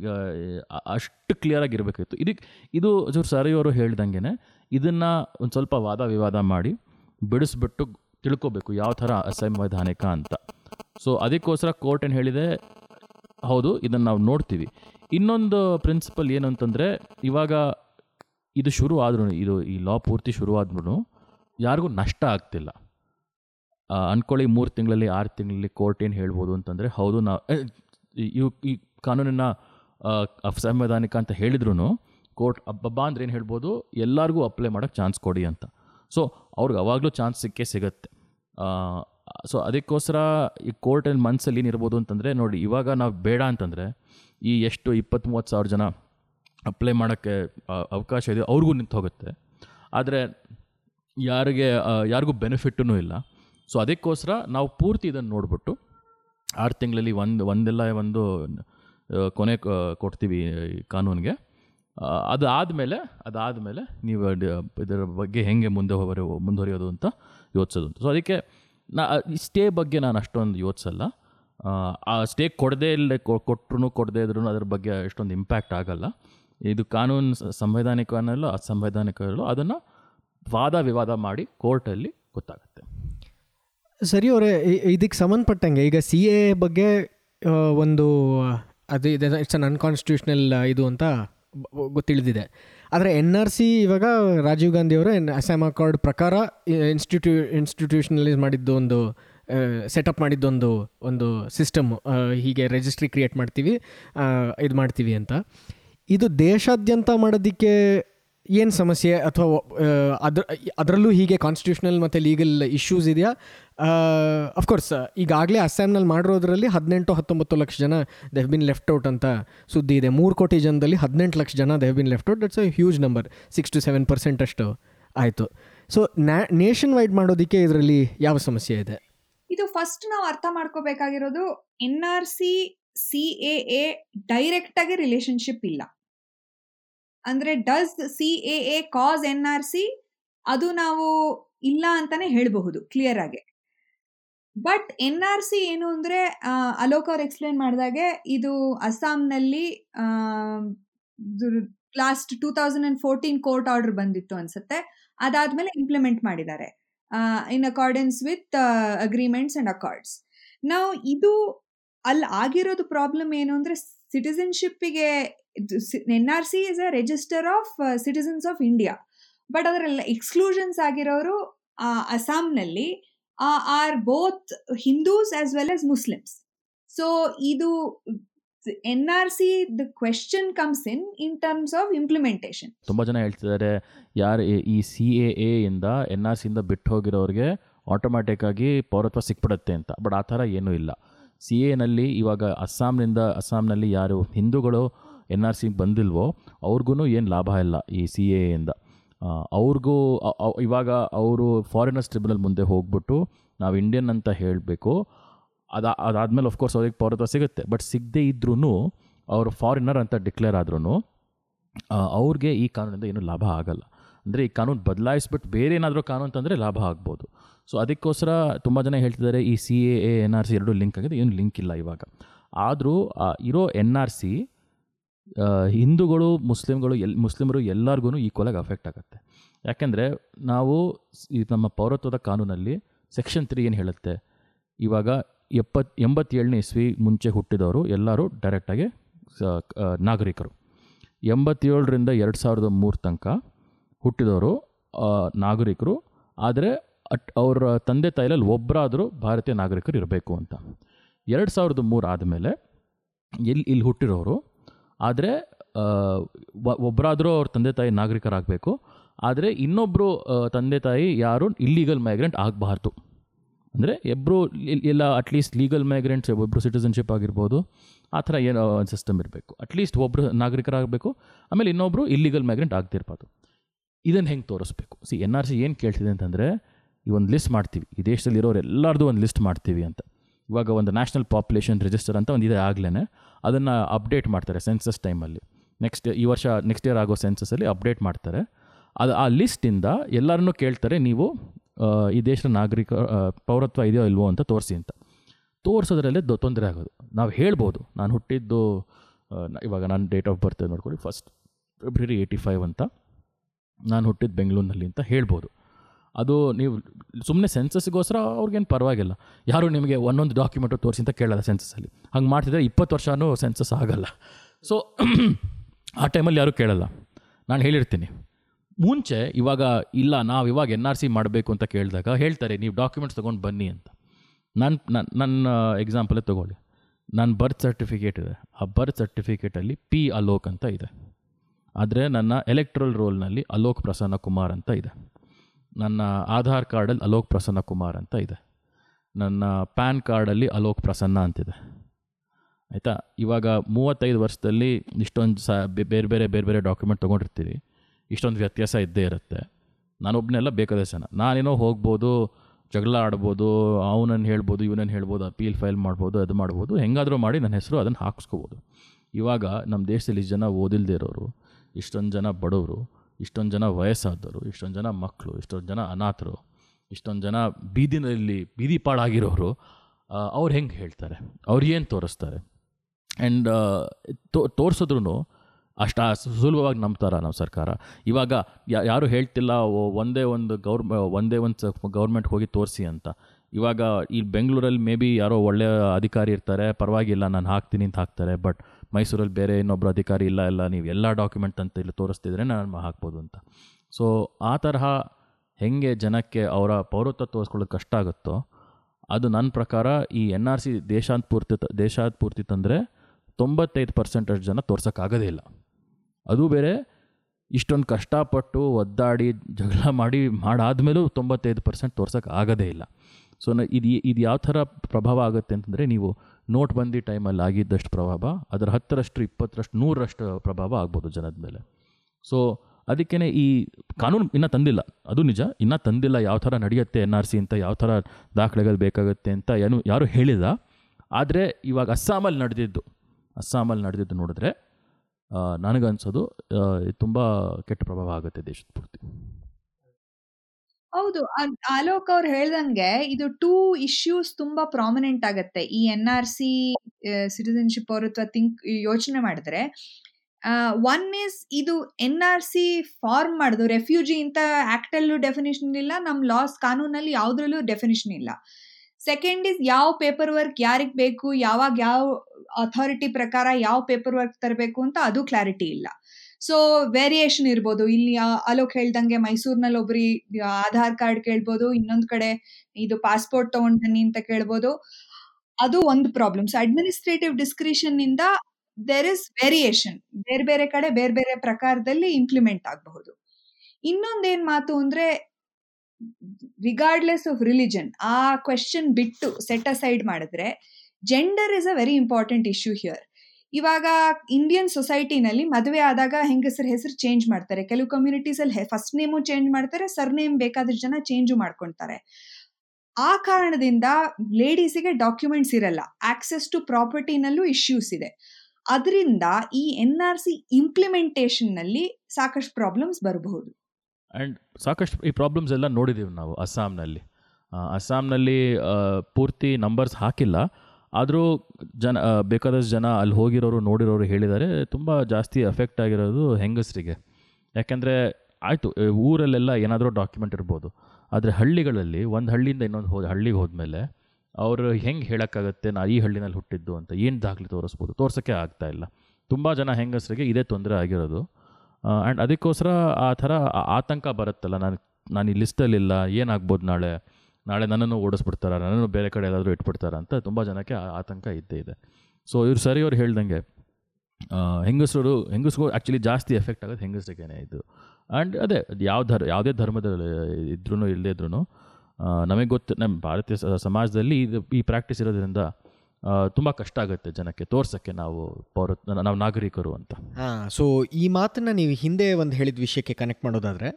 Speaker 2: ಅಷ್ಟು ಕ್ಲಿಯರಾಗಿ ಇರಬೇಕಿತ್ತು ಇದಕ್ಕೆ ಇದು ಜೋರ್ ಸರಿಯವರು ಹೇಳ್ದಂಗೆ ಇದನ್ನು ಒಂದು ಸ್ವಲ್ಪ ವಾದ ವಿವಾದ ಮಾಡಿ ಬಿಡಿಸ್ಬಿಟ್ಟು ತಿಳ್ಕೊಬೇಕು ಯಾವ ಥರ ಅಸಂವಿಧಾನಿಕ ಅಂತ. ಸೊ ಅದಕ್ಕೋಸ್ಕರ ಕೋರ್ಟ್ ಏನು ಹೇಳಿದೆ? ಹೌದು, ಇದನ್ನು ನಾವು ನೋಡ್ತೀವಿ. ಇನ್ನೊಂದು ಪ್ರಿನ್ಸಿಪಲ್ ಏನು ಅಂತಂದರೆ ಇವಾಗ ಇದು ಶುರು ಆದ್ರೂ ಇದು ಈ ಲಾ ಪೂರ್ತಿ ಶುರು ಆದ್ರೂ ಯಾರಿಗೂ ನಷ್ಟ ಆಗ್ತಿಲ್ಲ. ಅಂದ್ಕೊಳ್ಳಿ ಮೂರು ತಿಂಗಳಲ್ಲಿ, ಆರು ತಿಂಗಳಲ್ಲಿ ಕೋರ್ಟ್ ಏನು ಹೇಳ್ಬೋದು ಅಂತಂದರೆ ಹೌದು, ನಾವು ಈ ಕಾನೂನಿನ ಅಸಂವಿಧಾನಿಕ ಅಂತ ಹೇಳಿದ್ರು ಕೋರ್ಟ್, ಅಬ್ಬಬ್ಬಾ ಅಂದ್ರೆ ಏನು ಹೇಳ್ಬೋದು, ಎಲ್ಲರಿಗೂ ಅಪ್ಲೈ ಮಾಡೋಕ್ಕೆ ಚಾನ್ಸ್ ಕೊಡಿ ಅಂತ. ಸೊ ಅವ್ರಿಗೆ ಅವಾಗಲೂ ಚಾನ್ಸ್ ಸಿಕ್ಕೇ ಸಿಗುತ್ತೆ. ಸೊ ಅದಕ್ಕೋಸ್ಕರ ಈ ಕೋರ್ಟಲ್ಲಿ ಮನಸ್ಸಲ್ಲಿ ಏನಿರ್ಬೋದು ಅಂತಂದರೆ, ನೋಡಿ, ಇವಾಗ ನಾವು ಬೇಡ ಅಂತಂದರೆ, ಈ ಎಷ್ಟು ಇಪ್ಪತ್ತು ಮೂವತ್ತು ಸಾವಿರ ಜನ ಅಪ್ಲೈ ಮಾಡೋಕ್ಕೆ ಅವಕಾಶ ಇದೆ, ಅವ್ರಿಗೂ ನಿಂತು ಹೋಗುತ್ತೆ. ಆದರೆ ಯಾರಿಗೆ ಯಾರಿಗೂ ಬೆನಿಫಿಟ್ಟೂ ಇಲ್ಲ. ಸೊ ಅದಕ್ಕೋಸ್ಕರ ನಾವು ಪೂರ್ತಿ ಇದನ್ನು ನೋಡ್ಬಿಟ್ಟು, ಆರು ತಿಂಗಳಲ್ಲಿ ಒಂದು, ಒಂದೆಲ್ಲ ಒಂದು ಕೊನೆ ಕೊಡ್ತೀವಿ ಕಾನೂನಿಗೆ. ಆ, ಅದು ಆದಮೇಲೆ ಅದಾದಮೇಲೆ ನೀವು ಇದರ ಬಗ್ಗೆ ಹೆಂಗೆ ಮುಂದೆ ಹೊರ ಮುಂದುವರಿಯೋದು ಅಂತ ಯೋಚಿಸೋದು ಅಂತ. ಸೊ ಅದಕ್ಕೆ ನಾ ಸ್ಟೇ ಬಗ್ಗೆ ನಾನು ಅಷ್ಟೊಂದು ಯೋಚಿಸಲ್ಲ. ಆ, ಆ ಸ್ಟೇ ಕೊಡದೇ ಇಲ್ಲ ಕೊಟ್ಟರು ಕೊಡದೇ ಇದ್ರೂ ಅದ್ರ ಬಗ್ಗೆ ಎಷ್ಟೊಂದು ಇಂಪ್ಯಾಕ್ಟ್ ಆಗಲ್ಲ. ಇದು ಕಾನೂನು ಸಂವಿಧಾನಿಕ ಅನ್ನೋಲ್ಲೋ ಅಸಂವೈಧಾನಿಕ ಅನ್ನೋಲ್ಲೋ ಅದನ್ನು ವಾದ ವಿವಾದ ಮಾಡಿ ಕೋರ್ಟಲ್ಲಿ ಗೊತ್ತಾಗುತ್ತೆ.
Speaker 1: ಸರಿ ಅವರೇ ಇದಕ್ಕೆ ಸಂಬಂಧಪಟ್ಟಂಗೆ ಈಗ ಸಿ ಎ ಬಗ್ಗೆ ಒಂದು ಅದು ಇದೆ ಇಟ್ಸ್ ಅನ್ ಅನ್ಕಾನ್ಸ್ಟಿಟ್ಯೂಷನಲ್ ಇದು ಅಂತ ಬ- ಬ- ತಿಳಿದಿದೆ ಆದರೆ ಎನ್ ಆರ್ ಸಿ ಇವಾಗ ರಾಜೀವ್ ಗಾಂಧಿ ಅವರು ಎನ್, ಅಸ್ಸಾಂ ಅಕಾರ್ಡ್ ಪ್ರಕಾರ ಇನ್ಸ್ಟಿಟ್ಯೂ ಇನ್ಸ್ಟಿಟ್ಯೂಷನಲೈಸ್ ಮಾಡಿದ್ದು ಒಂದು ಸೆಟಪ್ ಮಾಡಿದ್ದೊಂದು ಒಂದು ಸಿಸ್ಟಮ್ ಹೀಗೆ ರಿಜಿಸ್ಟ್ರಿ ಕ್ರಿಯೇಟ್ ಮಾಡ್ತೀವಿ ಇದು ಮಾಡ್ತೀವಿ ಅಂತ. ಇದು ದೇಶಾದ್ಯಂತ ಮಾಡೋದಕ್ಕೆ ಏನು ಸಮಸ್ಯೆ? ಅಥವಾ ಅದ್ರ, ಅದರಲ್ಲೂ ಹೀಗೆ ಕಾನ್ಸ್ಟಿಟ್ಯೂಷನಲ್ ಮತ್ತು ಲೀಗಲ್ ಇಶ್ಯೂಸ್ ಇದೆಯಾ? ಅಫ್ಕೋರ್ಸ್ ಈಗಾಗಲೇ ಅಸ್ಸಾಂನಲ್ಲಿ ಮಾಡಿರೋದ್ರಲ್ಲಿ ಹದಿನೆಂಟು, ಹತ್ತೊಂಬತ್ತು ಲಕ್ಷ ಜನ ದೆಹ್ ಬಿನ್ ಲೆಫ್ಟ್ ಔಟ್ ಅಂತ ಸುದ್ದಿ ಇದೆ. ಮೂರು ಕೋಟಿ ಜನದಲ್ಲಿ ಹದಿನೆಂಟು ಲಕ್ಷ ಜನ they've been left out that's a huge number six to seven percent ಅಷ್ಟು ಆಯಿತು. ಸೊ ನ್ಯಾ ನೇಷನ್ ವೈಡ್ ಮಾಡೋದಕ್ಕೆ ಇದರಲ್ಲಿ ಯಾವ ಸಮಸ್ಯೆ ಇದೆ?
Speaker 3: ಇದು ಫಸ್ಟ್ ನಾವು ಅರ್ಥ ಮಾಡ್ಕೋಬೇಕಾಗಿರೋದು N R C C A direct ಆಗಿ ರಿಲೇಶನ್ಶಿಪ್ ಇಲ್ಲ. ಅಂದ್ರೆ does C A cause N R C ಅದು ನಾವು ಇಲ್ಲ ಅಂತಾನೆ ಹೇಳಬಹುದು ಕ್ಲಿಯರ್ ಆಗಿ. ಬಟ್ ಎನ್ ಆರ್ ಸಿ ಏನು ಅಂದರೆ ಅಲೋಕ್ ಅವ್ರು ಎಕ್ಸ್ಪ್ಲೇನ್ ಮಾಡಿದಾಗೆ ಇದು ಅಸ್ಸಾಂನಲ್ಲಿ last two thousand and fourteen court order ಬಂದಿತ್ತು ಅನಿಸುತ್ತೆ. ಅದಾದಮೇಲೆ ಇಂಪ್ಲಿಮೆಂಟ್ ಮಾಡಿದ್ದಾರೆ. In accordance with agreements and accords ನಾವು ಇದು ಅಲ್ಲಿ ಆಗಿರೋದು ಪ್ರಾಬ್ಲಮ್ ಏನು ಅಂದರೆ ಸಿಟಿಸನ್ಶಿಪ್ಪಿಗೆ N R C is a register of citizens of India but ಅದರಲ್ಲಿ ಎಕ್ಸ್ಕ್ಲೂಷನ್ಸ್ ಆಗಿರೋರು ಅಸ್ಸಾಂನಲ್ಲಿ are both Hindus Hindus well as Muslims so ಇದು N R C the question comes in in terms of implementation
Speaker 2: ತುಂಬ ಜನ ಹೇಳ್ತಿದ್ದಾರೆ ಯಾರು ಈ- C A A ಇಂದ ಎನ್ ಆರ್ ಸಿಯಿಂದ ಬಿಟ್ಟು ಹೋಗಿರೋರಿಗೆ ಆಟೋಮ್ಯಾಟಿಕ್ ಆಗಿ ಪೌರತ್ವ ಸಿಕ್ಬಿಡುತ್ತೆ ಅಂತ. ಬಟ್ ಆ ಥರ ಏನೂ ಇಲ್ಲ. ಸಿ ಎನಲ್ಲಿ ಇವಾಗ ಅಸ್ಸಾಂನಿಂದ ಅಸ್ಸಾಂನಲ್ಲಿ ಯಾರು ಹಿಂದೂಗಳು ಎನ್ ಆರ್ ಸಿ ಬಂದಿಲ್ವೋ ಅವ್ರಿಗೂ ಏನು ಲಾಭ ಇಲ್ಲ ಈ ಸಿ ಎ ಇಂದ. ಆ, ಅವ್ರಿಗೂ ಇವಾಗ ಅವರು ಫಾರಿನರ್ಸ್ ಟ್ರಿಬ್ಯುನಲ್ ಮುಂದೆ ಹೋಗ್ಬಿಟ್ಟು ನಾವು ಇಂಡಿಯನ್ ಅಂತ ಹೇಳಬೇಕು. ಅದು, ಅದಾದಮೇಲೆ ಆಫ್ಕೋರ್ಸ್ ಅವ್ರಿಗೆ ಪೌರತ್ವ ಸಿಗುತ್ತೆ. ಬಟ್ ಸಿಗದೇ ಇದ್ರೂ ಅವರು ಫಾರಿನರ್ ಅಂತ ಡಿಕ್ಲೇರ್ ಆದ್ರೂ ಅವ್ರಿಗೆ ಈ ಕಾನೂನಿಂದ ಏನೂ ಲಾಭ ಆಗಲ್ಲ. ಅಂದರೆ ಈ ಕಾನೂನು ಬದಲಾಯಿಸ್ಬಿಟ್ಟು ಬೇರೆ ಏನಾದರೂ ಕಾನೂನು ತಂದರೆ ಲಾಭ ಆಗ್ಬೋದು. ಸೊ ಅದಕ್ಕೋಸ್ಕರ ತುಂಬ ಜನ ಹೇಳ್ತಿದ್ದಾರೆ, ಈ C A N R C ಎರಡೂ ಲಿಂಕ್ ಆಗಿದೆ, ಏನು ಲಿಂಕ್ ಇಲ್ಲ ಇವಾಗ. ಆದರೂ ಇರೋ ಎನ್ ಆರ್ ಸಿ ಹಿಂದೂಗಳು ಮುಸ್ಲಿಮ್ಗಳು ಎಲ್, ಮುಸ್ಲಿಮರು ಎಲ್ಲರಿಗೂ ಈಕ್ವಲಾಗಿ ಅಫೆಕ್ಟ್ ಆಗುತ್ತೆ. ಯಾಕೆಂದರೆ ನಾವು ಈ ನಮ್ಮ ಪೌರತ್ವದ ಕಾನೂನಲ್ಲಿ ಸೆಕ್ಷನ್ ತ್ರೀ ಏನು ಹೇಳುತ್ತೆ? ಇವಾಗ ಎಪ್ಪತ್, ಎಂಬತ್ತೇಳನೇ ಇಸ್ವಿ ಮುಂಚೆ ಹುಟ್ಟಿದವರು ಎಲ್ಲರೂ ಡೈರೆಕ್ಟಾಗಿ ನಾಗರಿಕರು. ಎಂಬತ್ತೇಳರಿಂದ ಎರಡು ಸಾವಿರದ ಮೂರು ತನಕ ಹುಟ್ಟಿದವರು ನಾಗರಿಕರು. ಆದರೆ ಅಟ್, ಅವರ ತಂದೆ ತಾಯಿಲಲ್ಲಿ ಒಬ್ಬರಾದರೂ ಭಾರತೀಯ ನಾಗರಿಕರು ಇರಬೇಕು ಅಂತ. ಎರಡು ಸಾವಿರದ ಮೂರು ಆದಮೇಲೆ ಇಲ್ಲಿ ಇಲ್ಲಿ ಹುಟ್ಟಿರೋರು ಆದರೆ ಒಬ್ಬರಾದರೂ ಅವ್ರ ತಂದೆ ತಾಯಿ ನಾಗರಿಕರಾಗಬೇಕು. ಆದರೆ ಇನ್ನೊಬ್ಬರು ತಂದೆ ತಾಯಿ ಯಾರು? ಇಲ್ಲೀಗಲ್ ಮೈಗ್ರೆಂಟ್ ಆಗಬಾರ್ದು. ಅಂದರೆ ಇಬ್ಬರು ಇಲ್ಲ ಅಟ್ಲೀಸ್ಟ್ ಲೀಗಲ್ ಮೈಗ್ರೆಂಟ್ಸ್ ಒಬ್ಬರು ಸಿಟಿಸನ್ಶಿಪ್ ಆಗಿರ್ಬೋದು. ಆ ಥರ ಏನೋ ಒಂದು ಸಿಸ್ಟಮ್ ಇರಬೇಕು. ಅಟ್ಲೀಸ್ಟ್ ಒಬ್ಬರು ನಾಗರಿಕರಾಗಬೇಕು. ಆಮೇಲೆ ಇನ್ನೊಬ್ಬರು ಇಲ್ಲಿಗಲ್ ಮೈಗ್ರೆಂಟ್ ಆಗ್ತಿರ್ಬಾರ್ದು ಇದನ್ನು ಹೆಂಗೆ ತೋರಿಸ್ಬೇಕು? ಸಿ ಎನ್ ಆರ್ ಸಿ ಏನು ಕೇಳ್ತಿದೆ ಅಂತಂದರೆ, ಈ ಒಂದು ಲಿಸ್ಟ್ ಮಾಡ್ತೀವಿ. ಈ ದೇಶದಲ್ಲಿ ಇರೋರು ಎಲ್ಲರದು ಒಂದು ಲಿಸ್ಟ್ ಮಾಡ್ತೀವಿ ಅಂತ. ಇವಾಗ ಒಂದು ನ್ಯಾಷನಲ್ ಪಾಪ್ಯುಲೇಷನ್ ರಿಜಿಸ್ಟರ್ ಅಂತ ಒಂದು ಇದೆ ಆಗಲೇ ಅದನ್ನು ಅಪ್ಡೇಟ್ ಮಾಡ್ತಾರೆ ಸೆನ್ಸಸ್ ಟೈಮಲ್ಲಿ ನೆಕ್ಸ್ಟ್ ಈ ವರ್ಷ ನೆಕ್ಸ್ಟ್ ಇಯರ್ ಆಗೋ ಸೆನ್ಸಸಲ್ಲಿ ಅಪ್ಡೇಟ್ ಮಾಡ್ತಾರೆ. ಅದು ಆ ಲಿಸ್ಟಿಂದ ಎಲ್ಲರನ್ನೂ ಕೇಳ್ತಾರೆ, ನೀವು ಈ ದೇಶದ ನಾಗರಿಕ ಪೌರತ್ವ ಇದೆಯೋ ಇಲ್ವೋ ಅಂತ ತೋರಿಸಿ ಅಂತ. ತೋರಿಸೋದ್ರಲ್ಲೇ ತೊಂದರೆ ಆಗೋದು. ನಾವು ಹೇಳ್ಬೋದು, ನಾನು ಹುಟ್ಟಿದ್ದು ಇವಾಗ ನಾನು ಡೇಟ್ ಆಫ್ ಬರ್ತ್ ನೋಡ್ಕೊಳ್ಳಿ ಫಸ್ಟ್ ಫೆಬ್ರವರಿ ಏಯ್ಟಿ ಫೈವ್ ಅಂತ ನಾನು ಹುಟ್ಟಿದ್ದು ಬೆಂಗಳೂರಿನಲ್ಲಿ ಅಂತ ಹೇಳ್ಬೋದು. ಅದು ನೀವು ಸುಮ್ಮನೆ ಸೆನ್ಸಸ್ಗೋಸ್ಕರ ಅವ್ರಿಗೇನು ಪರವಾಗಿಲ್ಲ. ಯಾರು ನಿಮಗೆ ಒಂದೊಂದು ಡಾಕ್ಯುಮೆಂಟು ತೋರಿಸಿ ಅಂತ ಕೇಳಲ್ಲ ಸೆನ್ಸಸ್ಸಲ್ಲಿ. ಹಂಗೆ ಮಾಡ್ತಿದ್ರೆ ಇಪ್ಪತ್ತು ವರ್ಷವೂ ಸೆನ್ಸಸ್ ಆಗಲ್ಲ. ಸೊ ಆ ಟೈಮಲ್ಲಿ ಯಾರೂ ಕೇಳಲ್ಲ. ನಾನು ಹೇಳಿರ್ತೀನಿ. ಮುಂಚೆ ಇವಾಗ ಇಲ್ಲ, ನಾವು ಇವಾಗ ಎನ್ ಆರ್ ಸಿ ಮಾಡಬೇಕು ಅಂತ ಕೇಳಿದಾಗ ಹೇಳ್ತಾರೆ, ನೀವು ಡಾಕ್ಯುಮೆಂಟ್ಸ್ ತೊಗೊಂಡು ಬನ್ನಿ ಅಂತ. ನನ್ನ ನನ್ನ ನನ್ನ ಎಕ್ಸಾಂಪಲೇ ತೊಗೊಳ್ಳಿ. ನನ್ನ ಬರ್ತ್ ಸರ್ಟಿಫಿಕೇಟ್ ಇದೆ. ಆ ಬರ್ತ್ ಸರ್ಟಿಫಿಕೇಟಲ್ಲಿ ಪಿ ಅಲೋಕ್ ಅಂತ ಇದೆ. ಆದರೆ ನನ್ನ ಎಲೆಕ್ಟ್ರಲ್ ರೋಲ್ನಲ್ಲಿ ಅಲೋಕ್ ಪ್ರಸನ್ನ ಕುಮಾರ್ ಅಂತ ಇದೆ. ನನ್ನ ಆಧಾರ್ ಕಾರ್ಡಲ್ಲಿ ಅಲೋಕ್ ಪ್ರಸನ್ನ ಕುಮಾರ್ ಅಂತ ಇದೆ. ನನ್ನ ಪ್ಯಾನ್ ಕಾರ್ಡಲ್ಲಿ ಅಲೋಕ್ ಪ್ರಸನ್ನ ಅಂತಿದೆ. ಆಯಿತಾ? ಇವಾಗ ಮೂವತ್ತೈದು ವರ್ಷದಲ್ಲಿ ಇಷ್ಟೊಂದು ಸ ಬೇರೆ ಬೇರೆ ಬೇರೆ ಬೇರೆ ಡಾಕ್ಯುಮೆಂಟ್ ತೊಗೊಂಡಿರ್ತೀರಿ. ಇಷ್ಟೊಂದು ವ್ಯತ್ಯಾಸ ಇದ್ದೇ ಇರುತ್ತೆ. ನಾನೊಬ್ಬನೆಲ್ಲ ಬೇಕಾದ ಜನ ನಾನೇನೋ ಹೋಗ್ಬೋದು, ಜಗಳ ಆಡ್ಬೋದು, ಅವನನ್ನು ಹೇಳ್ಬೋದು, ಇವನನ್ನು ಹೇಳ್ಬೋದು, ಅಪೀಲ್ ಫೈಲ್ ಮಾಡ್ಬೋದು, ಅದು ಮಾಡ್ಬೋದು, ಹೆಂಗಾದರೂ ಮಾಡಿ ನನ್ನ ಹೆಸರು ಅದನ್ನು ಹಾಕ್ಸ್ಕೋಬೋದು. ಇವಾಗ ನಮ್ಮ ದೇಶದಲ್ಲಿ ಇಷ್ಟು ಜನ ಓದಿಲ್ದೇ ಇರೋರು, ಇಷ್ಟೊಂದು ಜನ ಬಡವರು ಇಷ್ಟೊಂದು ಜನ ವಯಸ್ಸಾದವರು, ಇಷ್ಟೊಂದು ಜನ ಮಕ್ಕಳು ಇಷ್ಟೊಂದು ಜನ ಅನಾಥರು, ಇಷ್ಟೊಂದು ಜನ ಬೀದಿನಲ್ಲಿ ಬೀದಿ ಪಾಡಾಗಿರೋರು ಅವ್ರು ಹೆಂಗೆ ಹೇಳ್ತಾರೆ? ಅವ್ರು ಏನು ತೋರಿಸ್ತಾರೆ? ಆ್ಯಂಡ್ ತೋ ತೋರಿಸಿದ್ರು ಅಷ್ಟು ಸುಲಭವಾಗಿ ನಂಬ್ತಾರ ನಮ್ಮ ಸರ್ಕಾರ. ಇವಾಗ ಯಾರು ಹೇಳ್ತಿಲ್ಲ ಒಂದೇ ಒಂದು ಗೌರ್ಮ ಒಂದೇ ಒಂದು ಗೌರ್ಮೆಂಟ್ ಹೋಗಿ ತೋರಿಸಿ ಅಂತ. ಇವಾಗ ಈ ಬೆಂಗಳೂರಲ್ಲಿ ಮೇ ಬಿ ಯಾರೋ ಒಳ್ಳೆಯ ಅಧಿಕಾರಿ ಇರ್ತಾರೆ, ಪರವಾಗಿಲ್ಲ ನಾನು ಹಾಕ್ತೀನಿ ಅಂತ ಹಾಕ್ತಾರೆ, ಬಟ್ ಮೈಸೂರಲ್ಲಿ ಬೇರೆ ಇನ್ನೊಬ್ಬರು ಅಧಿಕಾರಿ ಇಲ್ಲ ಇಲ್ಲ, ನೀವು ಎಲ್ಲ ಡಾಕ್ಯುಮೆಂಟ್ ಅಂತ ಇಲ್ಲಿ ತೋರಿಸ್ತಿದ್ರೆ ನಾನು ಹಾಕ್ಬೋದು ಅಂತ. ಸೊ ಆ ತರಹ ಹೆಂಗೆ ಜನಕ್ಕೆ ಅವರ ಪೌರತ್ವ ತೋರಿಸ್ಕೊಳ್ಳೋದು ಕಷ್ಟ ಆಗುತ್ತೋ, ಅದು ನನ್ನ ಪ್ರಕಾರ ಈ ಎನ್ ಆರ್ ಸಿ ದೇಶಾಂತ ಪೂರ್ತಿ ದೇಶಾದ ಪೂರ್ತಿ ತಂದರೆ ತೊಂಬತ್ತೈದು ಪರ್ಸೆಂಟಷ್ಟು ಜನ ತೋರ್ಸೋಕ್ಕಾಗೋದೇ ಇಲ್ಲ. ಅದು ಬೇರೆ, ಇಷ್ಟೊಂದು ಕಷ್ಟಪಟ್ಟು ಒದ್ದಾಡಿ ಜಗಳ ಮಾಡಿ ಮಾಡಾದ್ಮೇಲೂ ತೊಂಬತ್ತೈದು ಪರ್ಸೆಂಟ್ ತೋರ್ಸೋಕ್ಕಾಗೋದೇ ಇಲ್ಲ. ಸೊ ಇದು ಇದು ಯಾವ ಥರ ಪ್ರಭಾವ ಆಗುತ್ತೆ ಅಂತಂದರೆ ನೀವು ನೋಟ್ ಬಂದಿ ಟೈಮಲ್ಲಿ ಆಗಿದ್ದಷ್ಟು ಪ್ರಭಾವ, ಅದರ ಹತ್ತರಷ್ಟು, ಇಪ್ಪತ್ತರಷ್ಟು, ನೂರರಷ್ಟು ಪ್ರಭಾವ ಆಗ್ಬೋದು ಜನದ ಮೇಲೆ. ಸೊ ಅದಕ್ಕೇ ಈ ಕಾನೂನು ಇನ್ನೂ ತಂದಿಲ್ಲ. ಅದು ನಿಜ. ಇನ್ನೂ ತಂದಿಲ್ಲ ಯಾವ ಥರ ನಡೆಯುತ್ತೆ ಎನ್ ಆರ್ ಸಿ ಅಂತ, ಯಾವ ಥರ ದಾಖಲೆಗಳು ಬೇಕಾಗುತ್ತೆ ಅಂತ ಏನು, ಯಾರೂ ಹೇಳಿಲ್ಲ. ಆದರೆ ಇವಾಗ ಅಸ್ಸಾಮಲ್ಲಿ ನಡೆದಿದ್ದು. ಅಸ್ಸಾಮಲ್ಲಿ ನಡೆದಿದ್ದು ನೋಡಿದ್ರೆ ನನಗನ್ಸೋದು ತುಂಬ ಕೆಟ್ಟ ಪ್ರಭಾವ ಆಗುತ್ತೆ ದೇಶದ ಪೂರ್ತಿ.
Speaker 3: ಹೌದು. ಆಲೋಕ್ ಅವ್ರು ಹೇಳ್ದಂಗೆ ಇದು ಟೂ ಇಶ್ಯೂಸ್ ತುಂಬಾ ಪ್ರಾಮಿನೆಂಟ್ ಆಗತ್ತೆ. ಈ ಎನ್ ಆರ್ ಸಿ ಸಿಟಿಸನ್ಶಿಪ್ ಪೌರತ್ವ ಥಿಂಕ್ ಯೋಚನೆ ಮಾಡಿದ್ರೆ ಒನ್ ಇಸ್ ಇದು ಎನ್ ಆರ್ ಸಿ ಫಾರ್ಮ್ ಮಾಡುದು. ರೆಫ್ಯೂಜಿ ಅಂತ ಆಕ್ಟ್ ಅಲ್ಲೂ ಡೆಫಿನೇಷನ್ ಇಲ್ಲ. ನಮ್ ಲಾಸ್ ಕಾನೂನಲ್ಲಿ ಯಾವ್ದ್ರಲ್ಲೂ ಡೆಫಿನಿಷನ್ ಇಲ್ಲ. ಸೆಕೆಂಡ್ ಇಸ್ ಯಾವ ಪೇಪರ್ ವರ್ಕ್ ಯಾರಿಗ್ ಬೇಕು, ಯಾವಾಗ ಯಾವ ಅಥಾರಿಟಿ ಪ್ರಕಾರ ಯಾವ ಪೇಪರ್ ವರ್ಕ್ ತರಬೇಕು ಅಂತ ಅದು ಕ್ಲಾರಿಟಿ ಇಲ್ಲ. ಸೊ ವೇರಿಯೇಷನ್ ಇರ್ಬೋದು. ಇಲ್ಲಿ ಅಲೋಕ್ ಹೇಳ್ದಂಗೆ ಮೈಸೂರಿನಲ್ಲಿ ಒಬ್ರಿ ಆಧಾರ್ ಕಾರ್ಡ್ ಕೇಳ್ಬೋದು. ಇನ್ನೊಂದ್ ಕಡೆ ಇದು ಪಾಸ್ಪೋರ್ಟ್ ತಗೊಂಡ್ ಬನ್ನಿ ಅಂತ ಕೇಳ್ಬೋದು. ಅದು ಒಂದು ಪ್ರಾಬ್ಲಮ್ ಸೊ ಅಡ್ಮಿನಿಸ್ಟ್ರೇಟಿವ್ ಡಿಸ್ಕ್ರಿಷನ್ ಇಂದ ದೇರ್ ಇಸ್ ವೇರಿಯೇಷನ್ ಬೇರೆ ಬೇರೆ ಕಡೆ ಬೇರೆ ಬೇರೆ ಪ್ರಕಾರದಲ್ಲಿ ಇಂಪ್ಲಿಮೆಂಟ್ ಆಗಬಹುದು. ಇನ್ನೊಂದೇನ್ ಮಾತು ಅಂದ್ರೆ ರಿಗಾರ್ಡ್ಲೆಸ್ ಆಫ್ ರಿಲಿಜನ್ ಆ ಕ್ವೆಶನ್ ಬಿಟ್ಟು ಸೆಟ್ ಅಸೈಡ್ ಮಾಡಿದ್ರೆ gender is a very important issue here ಇವಾಗ ಇಂಡಿಯನ್ ಸೊಸೈಟಿನಲ್ಲಿ ಮದುವೆ ಆದಾಗ ಹೆಂಗಸರ ಹೆಸರು ಚೇಂಜ್ ಮಾಡ್ತಾರೆ. ಕೆಲವು ಕಮ್ಯುನಿಟೀಸಲ್ಲಿ ಫಸ್ಟ್ ನೇಮು ಚೇಂಜ್ ಮಾಡ್ತಾರೆ ಸರ್ ನೇಮ್ ಬೇಕಾದಷ್ಟು ಜನ ಚೇಂಜು ಮಾಡ್ಕೊಳ್ತಾರೆ ಆ ಕಾರಣದಿಂದ ಲೇಡೀಸಿಗೆ ಡಾಕ್ಯುಮೆಂಟ್ಸ್ ಇರಲ್ಲ. ಆಕ್ಸೆಸ್ ಟು ಪ್ರಾಪರ್ಟಿನಲ್ಲೂ ಇಶ್ಯೂಸ್ ಇದೆ. ಅದರಿಂದ ಈ ಎನ್ ಆರ್ ಸಿ ಇಂಪ್ಲಿಮೆಂಟೇಷನ್ನಲ್ಲಿ ಸಾಕಷ್ಟು ಪ್ರಾಬ್ಲಮ್ಸ್ ಬರಬಹುದು.
Speaker 2: ಆ್ಯಂಡ್ ಸಾಕಷ್ಟು ಈ ಪ್ರಾಬ್ಲಮ್ಸ್ ಎಲ್ಲ ನೋಡಿದ್ದೀವಿ ನಾವು ಅಸ್ಸಾಂನಲ್ಲಿ ಅಸ್ಸಾಂನಲ್ಲಿ ಪೂರ್ತಿ ನಂಬರ್ಸ್ ಹಾಕಿಲ್ಲ. ಆದರೂ ಜನ ಬೇಕಾದಷ್ಟು ಜನ ಅಲ್ಲಿ ಹೋಗಿರೋರು, ನೋಡಿರೋರು ಹೇಳಿದ್ದಾರೆ, ತುಂಬ ಜಾಸ್ತಿ ಎಫೆಕ್ಟ್ ಆಗಿರೋದು ಹೆಂಗಸರಿಗೆ. ಯಾಕೆಂದರೆ ಆಯಿತು ಊರಲ್ಲೆಲ್ಲ ಏನಾದರೂ ಡಾಕ್ಯುಮೆಂಟ್ ಇರ್ಬೋದು, ಆದರೆ ಹಳ್ಳಿಗಳಲ್ಲಿ, ಒಂದು ಹಳ್ಳಿಯಿಂದ ಇನ್ನೊಂದು ಹೋದ ಹಳ್ಳಿಗೆ ಹೋದ್ಮೇಲೆ ಅವರು ಹೆಂಗೆ ಹೇಳೋಕ್ಕಾಗತ್ತೆ, ನಾ ಈ ಹಳ್ಳಿನಲ್ಲಿ ಹುಟ್ಟಿದ್ದು ಅಂತ ಏನು ದಾಖಲೆ ತೋರಿಸ್ಬೋದು, ತೋರ್ಸೋಕ್ಕೆ ಆಗ್ತಾ ಇಲ್ಲ. ತುಂಬ ಜನ ಹೆಂಗಸರಿಗೆ ಇದೇ ತೊಂದರೆ ಆಗಿರೋದು. ಆ್ಯಂಡ್ ಅದಕ್ಕೋಸ್ಕರ ಆ ಥರ ಆತಂಕ ಬರುತ್ತಲ್ಲ, ನಾನು ನಾನು ಈ ಲಿಸ್ಟಲ್ಲಿಲ್ಲ ಏನಾಗ್ಬೋದು ನಾಳೆ? ನಾಳೆ ನನ್ನನ್ನು ಓಡಿಸ್ಬಿಡ್ತಾರ? ನನ್ನನ್ನು ಬೇರೆ ಕಡೆ ಎಲ್ಲಾದರೂ ಇಟ್ಬಿಡ್ತಾರ ಅಂತ ತುಂಬ ಜನಕ್ಕೆ ಆತಂಕ ಇದ್ದೇ ಇದೆ. ಸೊ ಇವ್ರು ಸರಿ ಅವ್ರು ಹೇಳ್ದಂಗೆ ಹೆಂಗಸರು ಹೆಂಗಸ್ಗೂ ಆ್ಯಕ್ಚುಲಿ ಜಾಸ್ತಿ ಎಫೆಕ್ಟ್ ಆಗೋದು ಹೆಂಗಸರಿಗೇನೆ ಇದು. ಆ್ಯಂಡ್ ಅದೇ, ಅದು ಯಾವ ಧರ್, ಯಾವುದೇ ಧರ್ಮದಲ್ಲಿ ಇದ್ರೂ ಇಲ್ಲದೇ ಇದ್ರೂ ನಮಗೆ ಗೊತ್ತು ನಮ್ಮ ಭಾರತೀಯ ಸಮಾಜದಲ್ಲಿ ಇದು, ಈ ಪ್ರಾಕ್ಟೀಸ್ ಇರೋದ್ರಿಂದ ತುಂಬ ಕಷ್ಟ ಆಗುತ್ತೆ ಜನಕ್ಕೆ, ತೋರ್ಸೋಕ್ಕೆ ನಾವು ಪೌರ, ನಾವು ನಾಗರಿಕರು ಅಂತ.
Speaker 1: ಹಾಂ ಸೊ ಈ ಮಾತನ್ನು ನೀವು ಹಿಂದೆ ಒಂದು ಹೇಳಿದ ವಿಷಯಕ್ಕೆ ಕನೆಕ್ಟ್ ಮಾಡೋದಾದರೆ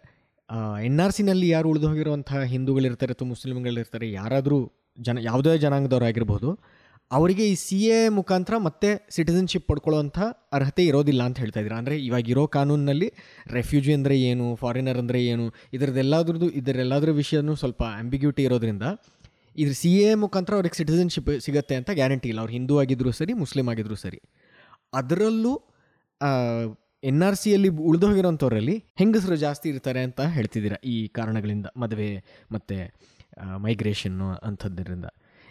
Speaker 1: ಎನ್ ಆರ್ ಸಿನಲ್ಲಿ ಯಾರು ಉಳಿದು ಹೋಗಿರುವಂತಹ ಹಿಂದೂಗಳಿರ್ತಾರೆ, ಅಥವಾ ಮುಸ್ಲಿಮ್ಗಳಿರ್ತಾರೆ, ಯಾರಾದರೂ ಜನ, ಯಾವುದೇ ಜನಾಂಗದವರಾಗಿರ್ಬೋದು, ಅವರಿಗೆ ಈ ಸಿ ಎ ಮುಖಾಂತರ ಮತ್ತೆ ಸಿಟಿಸನ್ಶಿಪ್ ಪಡ್ಕೊಳ್ಳೋವಂಥ ಅರ್ಹತೆ ಇರೋದಿಲ್ಲ ಅಂತ ಹೇಳ್ತಾ ಇದ್ದೀರಾ? ಅಂದರೆ ಇವಾಗ ಇರೋ ಕಾನೂನಿನಲ್ಲಿ ರೆಫ್ಯೂಜಿ ಅಂದರೆ ಏನು, ಫಾರಿನರ್ ಅಂದರೆ ಏನು, ಇದರದ್ದೆಲ್ಲದ್ರದ್ದು, ಇದರೆಲ್ಲದರ ವಿಷಯನೂ ಸ್ವಲ್ಪ ಆಂಬಿಗ್ಯೂಟಿ ಇರೋದ್ರಿಂದ ಇದ್ರ ಸಿ ಎ ಮುಖಾಂತರ ಅವ್ರಿಗೆ ಸಿಟಿಸನ್ಶಿಪ್ ಸಿಗುತ್ತೆ ಅಂತ ಗ್ಯಾರಂಟಿ ಇಲ್ಲ. ಅವ್ರು ಹಿಂದೂ ಆಗಿದ್ದರೂ ಸರಿ ಮುಸ್ಲಿಂ ಆಗಿದ್ದರೂ ಸರಿ. ಅದರಲ್ಲೂ ಎನ್ ಆರ್ ಸಿಯಲ್ಲಿ ಉಳಿದು ಹೋಗಿರೋಂಥವ್ರಲ್ಲಿ ಹೆಂಗಸರು ಜಾಸ್ತಿ ಇರ್ತಾರೆ ಅಂತ ಹೇಳ್ತಿದ್ದೀರಾ ಈ ಕಾರಣಗಳಿಂದ ಮದುವೆ ಮತ್ತು ಮೈಗ್ರೇಷನ್ನು ಅಂಥದ್ದರಿಂದ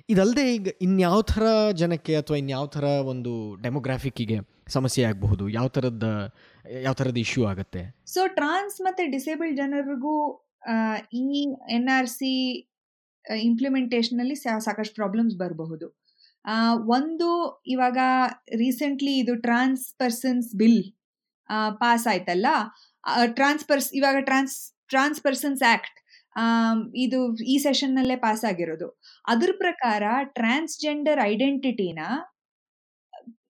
Speaker 1: ಇದಲ್ಲದೆ ಈಗ ಇನ್ಯಾವ ಥರ ಜನಕ್ಕೆ ಅಥವಾ ಇನ್ಯಾವ ಥರ ಒಂದು ಡೆಮೋಗ್ರಾಫಿಕ್ಕಿಗೆ ಸಮಸ್ಯೆ ಆಗಬಹುದು? ಯಾವ ಥರದ ಯಾವ ಥರದ ಇಶ್ಯೂ ಆಗುತ್ತೆ?
Speaker 3: ಸೊ ಟ್ರಾನ್ಸ್ ಮತ್ತು ಡಿಸೇಬಲ್ಡ್ ಜನರಿಗೂ ಈ ಎನ್ ಆರ್ ಸಿ ಇಂಪ್ಲಿಮೆಂಟೇಷನಲ್ಲಿ ಸಾಕಷ್ಟು ಪ್ರಾಬ್ಲಮ್ಸ್ ಬರಬಹುದು. ಒಂದು ಇವಾಗ ರೀಸೆಂಟ್ಲಿ ಇದು ಟ್ರಾನ್ಸ್ ಪರ್ಸನ್ಸ್ ಬಿಲ್ ಪಾಸ್ ಆಯ್ತಲ್ಲ ಟ್ರಾನ್ಸ್ಪರ್ಸ್ ಇವಾಗ ಟ್ರಾನ್ಸ್ ಟ್ರಾನ್ಸ್ಪರ್ಸನ್ಸ್ ಆಕ್ಟ್ ಇದು ಈ ಸೆಷನ್ ನಲ್ಲೇ ಪಾಸ್ ಆಗಿರೋದು ಅದ್ರ ಪ್ರಕಾರ ಟ್ರಾನ್ಸ್ಜೆಂಡರ್ ಐಡೆಂಟಿಟಿನ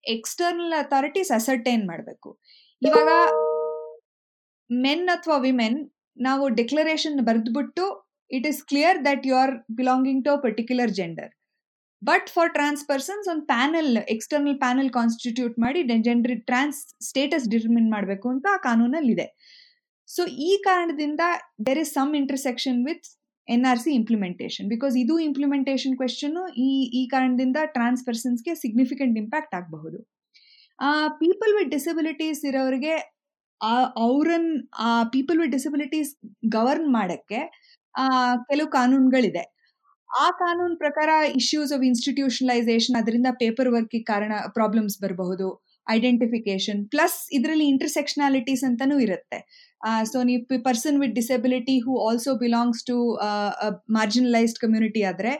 Speaker 3: ಎಕ್ಸ್ಟರ್ನಲ್ ಅಥಾರಿಟೀಸ್ ಅಸರ್ಟೈನ್ ಮಾಡಬೇಕು. ಇವಾಗ ಮೆನ್ ಅಥವಾ ವಿಮೆನ್ ನಾವು declaration ಬರೆದ್ಬಿಟ್ಟು it is clear that you are belonging to particular gender but for trans persons ಒಂದು ಪ್ಯಾನಲ್ ಎಕ್ಸ್ಟರ್ನಲ್ ಪ್ಯಾನಲ್ ಕಾನ್ಸ್ಟಿಟ್ಯೂಟ್ ಮಾಡಿ ಜನರಿ ಟ್ರಾನ್ಸ್ ಸ್ಟೇಟಸ್ ಡಿಟರ್ಮಿನ್ ಮಾಡಬೇಕು ಅಂತ ಆ ಕಾನೂನಲ್ಲಿ ಇದೆ ಸೊ ಈ ಕಾರಣದಿಂದ there is some intersection with N R C implementation because ಇದು ಇಂಪ್ಲಿಮೆಂಟೇಷನ್ ಕ್ವೆಶನ್ ಈ ಈ ಕಾರಣದಿಂದ ಟ್ರಾನ್ಸ್ ಪರ್ಸನ್ಸ್ಗೆ ಸಿಗ್ನಿಫಿಕೆಂಟ್ ಇಂಪ್ಯಾಕ್ಟ್ ಆಗಬಹುದು. ಪೀಪಲ್ ವಿತ್ ಡಿಸಬಿಲಿಟೀಸ್ ಇರೋರಿಗೆ ಅವ್ರನ್ನ ಪೀಪಲ್ ವಿತ್ ಡಿಸಬಿಲಿಟೀಸ್ ಗವರ್ನ್ ಮಾಡೋಕ್ಕೆ ಕೆಲವು ಕಾನೂನುಗಳಿದೆ. ಆ ಕಾನೂನು ಪ್ರಕಾರ ಇಶ್ಯೂಸ್ ಆಫ್ ಇನ್ಸ್ಟಿಟ್ಯೂಷನಲೈಸೇಷನ್ ಅದರಿಂದ ಪೇಪರ್ ವರ್ಕ್ ಕಾರಣ ಪ್ರಾಬ್ಲಮ್ಸ್ ಬರಬಹುದು ಐಡೆಂಟಿಫಿಕೇಶನ್ ಪ್ಲಸ್ ಇದರಲ್ಲಿ ಇಂಟರ್ಸೆಕ್ಷನಾಲಿಟೀಸ್ ಅಂತಾನೂ ಇರುತ್ತೆ. ಸೊ ನೀವು person with disability who also belongs to marginalised community ಆದ್ರೆ,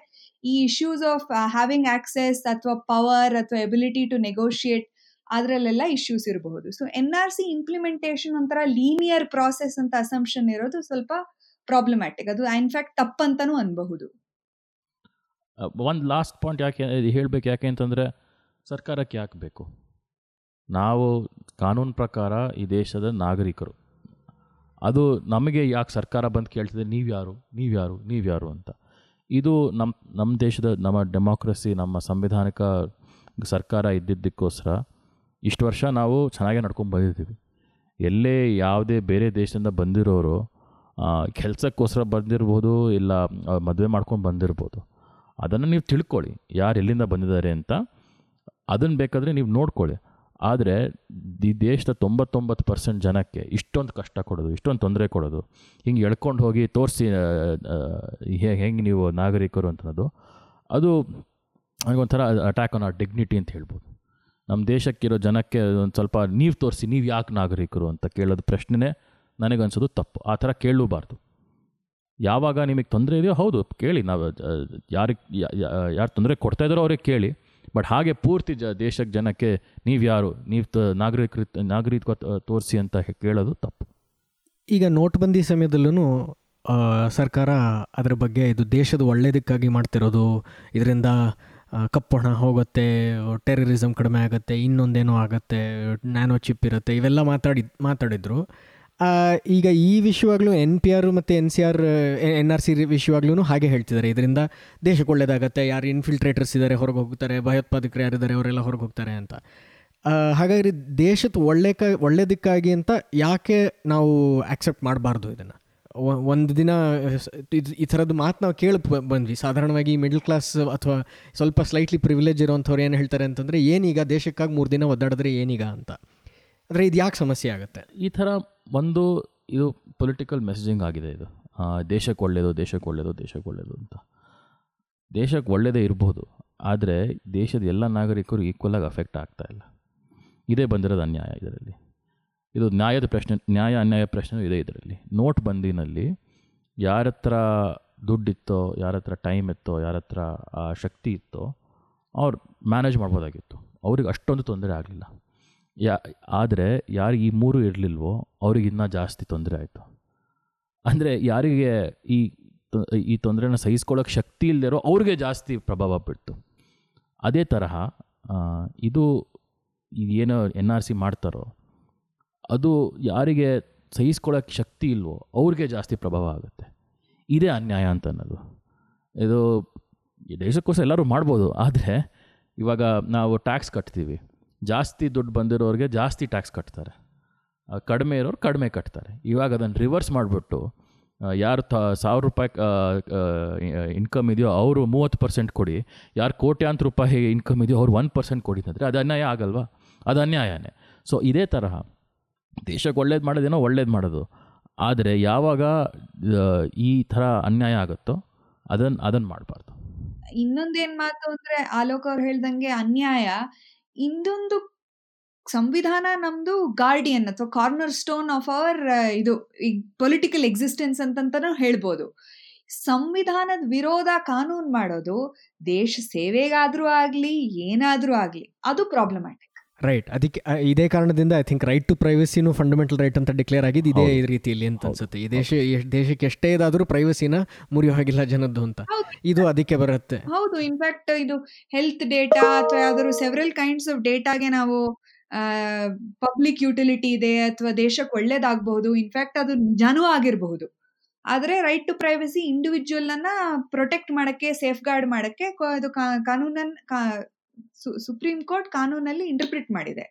Speaker 3: ಈ ಇಶ್ಯೂಸ್ ಆಫ್ ಹ್ಯಾವಿಂಗ್ ಆಕ್ಸೆಸ್ ಅಥವಾ ಪವರ್ ಅಥವಾ ಎಬಿಲಿಟಿ ಟು ನೆಗೋಷಿಯೇಟ್ ಅದರಲ್ಲೆಲ್ಲ ಇಶ್ಯೂಸ್ ಇರಬಹುದು. So N R C implementation ಒಂಥರ ಲೀನಿಯರ್ ಪ್ರಾಸೆಸ್ ಅಂತ ಅಸಂಪ್ಷನ್ ಇರೋದು ಸ್ವಲ್ಪ ಪ್ರಾಬ್ಲಮ್ಯಾಟಿಕ್ ಅದು ಇನ್ಫ್ಯಾಕ್ಟ್ ತಪ್ಪಂತನೂ ಅನ್ಬಹುದು.
Speaker 2: ಒಂದು ಲಾಸ್ಟ್ ಪಾಯಿಂಟ್ ಯಾಕೆ ಹೇಳಬೇಕು ಯಾಕೆ ಅಂತಂದರೆ ಸರ್ಕಾರಕ್ಕೆ ಯಾಕೆ ಬೇಕು? ನಾವು ಕಾನೂನು ಪ್ರಕಾರ ಈ ದೇಶದ ನಾಗರಿಕರು. ಅದು ನಮಗೆ ಯಾಕೆ ಸರ್ಕಾರ ಬಂದು ಕೇಳ್ತಿದೆ? ನೀವು ಯಾರು? ನೀವು ಯಾರು? ನೀವು ಯಾರು ಅಂತ. ಇದು ನಮ್ಮ ನಮ್ಮ ದೇಶದ, ನಮ್ಮ ಡೆಮೋಕ್ರಸಿ ನಮ್ಮ ಸಂವಿಧಾನಿಕ ಸರ್ಕಾರ ಇದ್ದಿದ್ದಕ್ಕೋಸ್ಕರ ಇಷ್ಟು ವರ್ಷ ನಾವು ಚೆನ್ನಾಗೇ ನಡ್ಕೊಂಡು ಬಂದಿದ್ದೀವಿ. ಎಲ್ಲೇ ಯಾವುದೇ ಬೇರೆ ದೇಶದಿಂದ ಬಂದಿರೋರು ಕೆಲಸಕ್ಕೋಸ್ಕರ ಬಂದಿರ್ಬೋದು, ಇಲ್ಲ ಮದುವೆ ಮಾಡ್ಕೊಂಡು ಬಂದಿರ್ಬೋದು. ಅದನ್ನು ನೀವು ತಿಳ್ಕೊಳ್ಳಿ. ಯಾರು ಎಲ್ಲಿಂದ ಬಂದಿದ್ದಾರೆ ಅಂತ. ಅದನ್ನು ಬೇಕಾದರೆ ನೀವು ನೋಡ್ಕೊಳ್ಳಿ. ಆದರೆ ಈ ದೇಶದ ತೊಂಬತ್ತೊಂಬತ್ತು ಪರ್ಸೆಂಟ್ ಜನಕ್ಕೆ ಇಷ್ಟೊಂದು ಕಷ್ಟ ಕೊಡೋದು, ಇಷ್ಟೊಂದು ತೊಂದರೆ ಕೊಡೋದು, ಹಿಂಗೆ ಎಳ್ಕೊಂಡು ಹೋಗಿ ತೋರಿಸಿ ಹೆಂಗೆ ನೀವು ನಾಗರಿಕರು ಅಂತನ್ನೋದು ಅದು ನನಗೊಂಥರ ಅಟ್ಯಾಕ್ ಆನ್ ಆ ಡಿಗ್ನಿಟಿ ಅಂತ ಹೇಳ್ಬೋದು. ನಮ್ಮ ದೇಶಕ್ಕಿರೋ ಜನಕ್ಕೆ ಒಂದು ಸ್ವಲ್ಪ ನೀವು ತೋರಿಸಿ, ನೀವು ಯಾಕೆ ನಾಗರಿಕರು ಅಂತ ಕೇಳೋದು ಪ್ರಶ್ನೆನೇ ನನಗನ್ಸೋದು ತಪ್ಪು. ಆ ಥರ ಕೇಳಲೂಬಾರ್ದು. ಯಾವಾಗ ನಿಮಗೆ ತೊಂದರೆ ಇದೆಯೋ, ಹೌದು, ಕೇಳಿ. ನಾವು ಯಾರಿಗೆ ಯಾರು ತೊಂದರೆ ಕೊಡ್ತಾ ಇದ್ದಾರೋ ಅವ್ರಿಗೆ ಕೇಳಿ. ಬಟ್ ಹಾಗೆ ಪೂರ್ತಿ ಜ ದೇಶಕ್ಕೆ ಜನಕ್ಕೆ ನೀವು ಯಾರು, ನೀವು ತ ನಾಗರಿಕರು ನಾಗರಿಕ ತೋರಿಸಿ ಅಂತ ಕೇಳೋದು ತಪ್ಪು.
Speaker 1: ಈಗ ನೋಟ್ಬಂದಿ ಸಮಯದಲ್ಲೂ ಸರ್ಕಾರ ಅದರ ಬಗ್ಗೆ ಇದು ದೇಶದ ಒಳ್ಳೆಯದಕ್ಕಾಗಿ ಮಾಡ್ತಿರೋದು, ಇದರಿಂದ ಕಪ್ಪು ಹಣ ಹೋಗುತ್ತೆ ಟೆರರಿಸಮ್ ಕಡಿಮೆ ಆಗುತ್ತೆ, ಇನ್ನೊಂದೇನೋ ಆಗುತ್ತೆ, ನ್ಯಾನೋ ಚಿಪ್ ಇರುತ್ತೆ, ಇವೆಲ್ಲ ಮಾತಾಡಿ, ಮಾತಾಡಿದ್ರು. ಈಗ ಈ ವಿಷಯವಾಗ್ಲೂ ಎನ್ ಪಿ ಆರ್ ಮತ್ತು N C R N R C ವಿಷಯವಾಗ್ಲೂ ಹಾಗೆ ಹೇಳ್ತಿದ್ದಾರೆ. ಇದರಿಂದ ದೇಶಕ್ಕೆ ಒಳ್ಳೇದಾಗತ್ತೆ. ಯಾರು ಇನ್ಫಿಲ್ಟ್ರೇಟರ್ಸ್ ಇದ್ದಾರೆ, ಹೊರಗೆ ಹೋಗ್ತಾರೆ. ಭಯೋತ್ಪಾದಕರು ಯಾರಿದ್ದಾರೆ, ಅವರೆಲ್ಲ ಹೊರಗೆ ಹೋಗ್ತಾರೆ ಅಂತ. ಹಾಗಾಗಿ ದೇಶದ ಒಳ್ಳೆ ಕ, ಒಳ್ಳೇದಕ್ಕಾಗಿ ಅಂತ ಯಾಕೆ ನಾವು ಆಕ್ಸೆಪ್ಟ್ ಮಾಡಬಾರ್ದು ಇದನ್ನು? ಒಂದು ದಿನ, ಇದು, ಈ ಥರದ್ದು ಮಾತು ನಾವು ಕೇಳಿ ಬಂದ್ವಿ. ಸಾಧಾರಣವಾಗಿ ಮಿಡ್ಲ್ ಕ್ಲಾಸ್ ಅಥವಾ ಸ್ವಲ್ಪ ಸ್ಲೈಟ್ಲಿ ಪ್ರಿವಿಲೇಜ್ ಇರೋವಂಥವ್ರು ಏನು ಹೇಳ್ತಾರೆ ಅಂತಂದರೆ ಏನೀಗ ದೇಶಕ್ಕಾಗಿ ಮೂರು ದಿನ ಒದ್ದಾಡಿದ್ರೆ ಏನೀಗ ಅಂತ. ಆದರೆ ಇದು ಯಾಕೆ ಸಮಸ್ಯೆ ಆಗುತ್ತೆ?
Speaker 2: ಈ ಥರ ಒಂದು ಇದು ಪೊಲಿಟಿಕಲ್ ಮೆಸೇಜಿಂಗ್ ಆಗಿದೆ ಇದು. ದೇಶಕ್ಕೆ ಒಳ್ಳೆಯದು ದೇಶಕ್ಕೆ ಒಳ್ಳೆಯದು ದೇಶಕ್ಕೆ ಒಳ್ಳೆಯದು ಅಂತ. ದೇಶಕ್ಕೆ ಒಳ್ಳೆಯದೇ ಇರ್ಬೋದು, ಆದರೆ ದೇಶದ ಎಲ್ಲ ನಾಗರಿಕರು ಈಕ್ವಲಾಗಿ ಅಫೆಕ್ಟ್ ಆಗ್ತಾ ಇಲ್ಲ. ಇದೇ ಬಂದಿರೋದು ಅನ್ಯಾಯ ಇದರಲ್ಲಿ. ಇದು ನ್ಯಾಯದ ಪ್ರಶ್ನೆ, ನ್ಯಾಯ ಅನ್ಯಾಯ ಪ್ರಶ್ನೆ ಇದೆ ಇದರಲ್ಲಿ. ನೋಟ್ ಬಂದಿನಲ್ಲಿ ಯಾರ ಹತ್ರ ದುಡ್ಡಿತ್ತೋ, ಯಾರ ಹತ್ರ ಟೈಮ್ ಇತ್ತೋ, ಯಾರ ಹತ್ರ ಶಕ್ತಿ ಇತ್ತೋ, ಅವ್ರು ಮ್ಯಾನೇಜ್ ಮಾಡ್ಬೋದಾಗಿತ್ತು. ಅವ್ರಿಗೆ ಅಷ್ಟೊಂದು ತೊಂದರೆ ಆಗಲಿಲ್ಲ. ಯಾ, ಆದರೆ ಯಾರಿಗೆ ಈ ಮೂರು ಇರಲಿಲ್ವೋ ಅವ್ರಿಗೆ ಇನ್ನೂ ಜಾಸ್ತಿ ತೊಂದರೆ ಆಯಿತು. ಅಂದರೆ ಯಾರಿಗೆ ಈ ಈ ತೊಂದರೆನ ಸಹಿಸ್ಕೊಳ್ಳೋಕೆ ಶಕ್ತಿ ಇಲ್ಲದಿರೋ ಅವ್ರಿಗೆ ಜಾಸ್ತಿ ಪ್ರಭಾವ ಬಿಡ್ತು ಅದೇ ತರಹ ಇದು ಏನು ಎನ್ ಆರ್ ಸಿ ಮಾಡ್ತಾರೋ, ಅದು ಯಾರಿಗೆ ಸಹಿಸ್ಕೊಳ್ಳೋಕೆ ಶಕ್ತಿ ಇಲ್ವೋ ಅವ್ರಿಗೆ ಜಾಸ್ತಿ ಪ್ರಭಾವ ಆಗುತ್ತೆ. ಇದೇ ಅನ್ಯಾಯ ಅಂತ ಅನ್ನೋದು ಇದು ದೇಶಕ್ಕೋಸ್ಕರ ಎಲ್ಲರೂ ಮಾಡ್ಬೋದು, ಆದರೆ ಇವಾಗ ನಾವು ಟ್ಯಾಕ್ಸ್ ಕಟ್ತೀವಿ. ಜಾಸ್ತಿ ದುಡ್ಡು ಬಂದಿರೋರಿಗೆ ಜಾಸ್ತಿ ಟ್ಯಾಕ್ಸ್ ಕಟ್ತಾರೆ. ಕಡಿಮೆ ಇರೋರು ಕಡಿಮೆ ಕಟ್ತಾರೆ. ಇವಾಗ ಅದನ್ನು ರಿವರ್ಸ್ ಮಾಡಿಬಿಟ್ಟು ಯಾರು ತ, ಸಾವಿರ ರೂಪಾಯಿ ಇನ್ಕಮ್ ಇದೆಯೋ ಅವರು ಮೂವತ್ತು ಪರ್ಸೆಂಟ್ ಕೊಡಿ, ಯಾರು ಕೋಟ್ಯಾಂತರ ರೂಪಾಯಿ ಇನ್ಕಮ್ ಇದೆಯೋ ಅವ್ರು ಒನ್ ಪರ್ಸೆಂಟ್ ಕೊಡಿ ಅಂದರೆ ಅದು ಅನ್ಯಾಯ ಆಗಲ್ವಾ? ಅದು ಅನ್ಯಾಯನೇ. ಸೊ ಇದೇ ತರಹ ದೇಶಕ್ಕೆ ಒಳ್ಳೇದು ಮಾಡೋದೇನೋ ಒಳ್ಳೇದು ಮಾಡೋದು. ಆದರೆ ಯಾವಾಗ ಈ ಥರ ಅನ್ಯಾಯ ಆಗುತ್ತೋ ಅದನ್ನು ಅದನ್ನು ಮಾಡಬಾರ್ದು.
Speaker 3: ಇನ್ನೊಂದೇನು ಮಾತು ಅಂದರೆ ಆಲೋಕ್ ಅವ್ರು ಹೇಳ್ದಂಗೆ ಅನ್ಯಾಯ. ಇಂದೊಂದು ಸಂವಿಧಾನ ನಮ್ದು ಗಾರ್ಡಿಯನ್ ಅಥವಾ ಕಾರ್ನರ್ ಸ್ಟೋನ್ ಆಫ್ ಅವರ್ ಇದು ಪೊಲಿಟಿಕಲ್ ಎಕ್ಸಿಸ್ಟೆನ್ಸ್ ಅಂತಂತಾನು ಹೇಳ್ಬೋದು. ಸಂವಿಧಾನದ ವಿರೋಧ ಕಾನೂನು ಮಾಡೋದು ದೇಶ ಸೇವೆಗಾದ್ರೂ ಆಗ್ಲಿ, ಏನಾದ್ರೂ ಆಗ್ಲಿ, ಅದು ಪ್ರಾಬ್ಲಮ್ಯಾಟಿಕ್
Speaker 1: ರೈಟ್ ಅದಕ್ಕೆ ಇದೇ ಕಾರಣದಿಂದ ಐ ಥಿಂಕ್ ರೈಟ್ ಟು ಪ್ರೈವಸಿನೂ ಫಂಡಮೆಂಟಲ್ ರೈಟ್ ಅಂತ ಡಿಕ್ಲೇರ್ ಆಗಿದೆ ಇದೇ. ರೀತಿಯಲ್ಲಿ ಅಂತ ಅನ್ಸುತ್ತೆ. ಈ ದೇಶ ದೇಶಕ್ಕೆ ಎಷ್ಟೇ ಇದಾದರೂ ಪ್ರೈವಸಿನ ಮುರಿಯೋ ಹಾಗಿಲ್ಲ ಜನದ್ದು ಅಂತ. ಇದು ಅದಕ್ಕೆ ಬರುತ್ತೆ.
Speaker 3: ಹೌದು. ಇನ್ಫ್ಯಾಕ್ಟ್ ಇದು ಹೆಲ್ತ್ ಡೇಟಾ ಅಥವಾ ಯಾವ್ದಾದ್ರು ಸೆವೆರಲ್ ಕೈಂಡ್ಸ್ ಆಫ್ ಡೇಟಾಗೆ ನಾವು ಪಬ್ಲಿಕ್ ಯುಟಿಲಿಟಿ ಇದೆ ಅಥವಾ ದೇಶಕ್ಕೆ ಒಳ್ಳೇದಾಗಬಹುದು. ಇನ್ಫ್ಯಾಕ್ಟ್ ಅದು ನಿಜಾನೂ ಆಗಿರಬಹುದು. ಆದರೆ ರೈಟ್ ಟು ಪ್ರೈವಸಿ ಇಂಡಿವಿಜುವಲ್ ಅನ್ನ ಪ್ರೊಟೆಕ್ಟ್ ಮಾಡಕ್ಕೆ ಸೇಫ್ ಗಾರ್ಡ್ ಮಾಡಕ್ಕೆ ಇದು ಕಾನೂನನ್ ಕಾ- ಸು- ಸುಪ್ರೀಂ ಕೋರ್ಟ್ ಕಾನೂನಲ್ಲಿ ಇಂಟರ್ಪ್ರಿಟ್ ಮಾಡಿದೆ.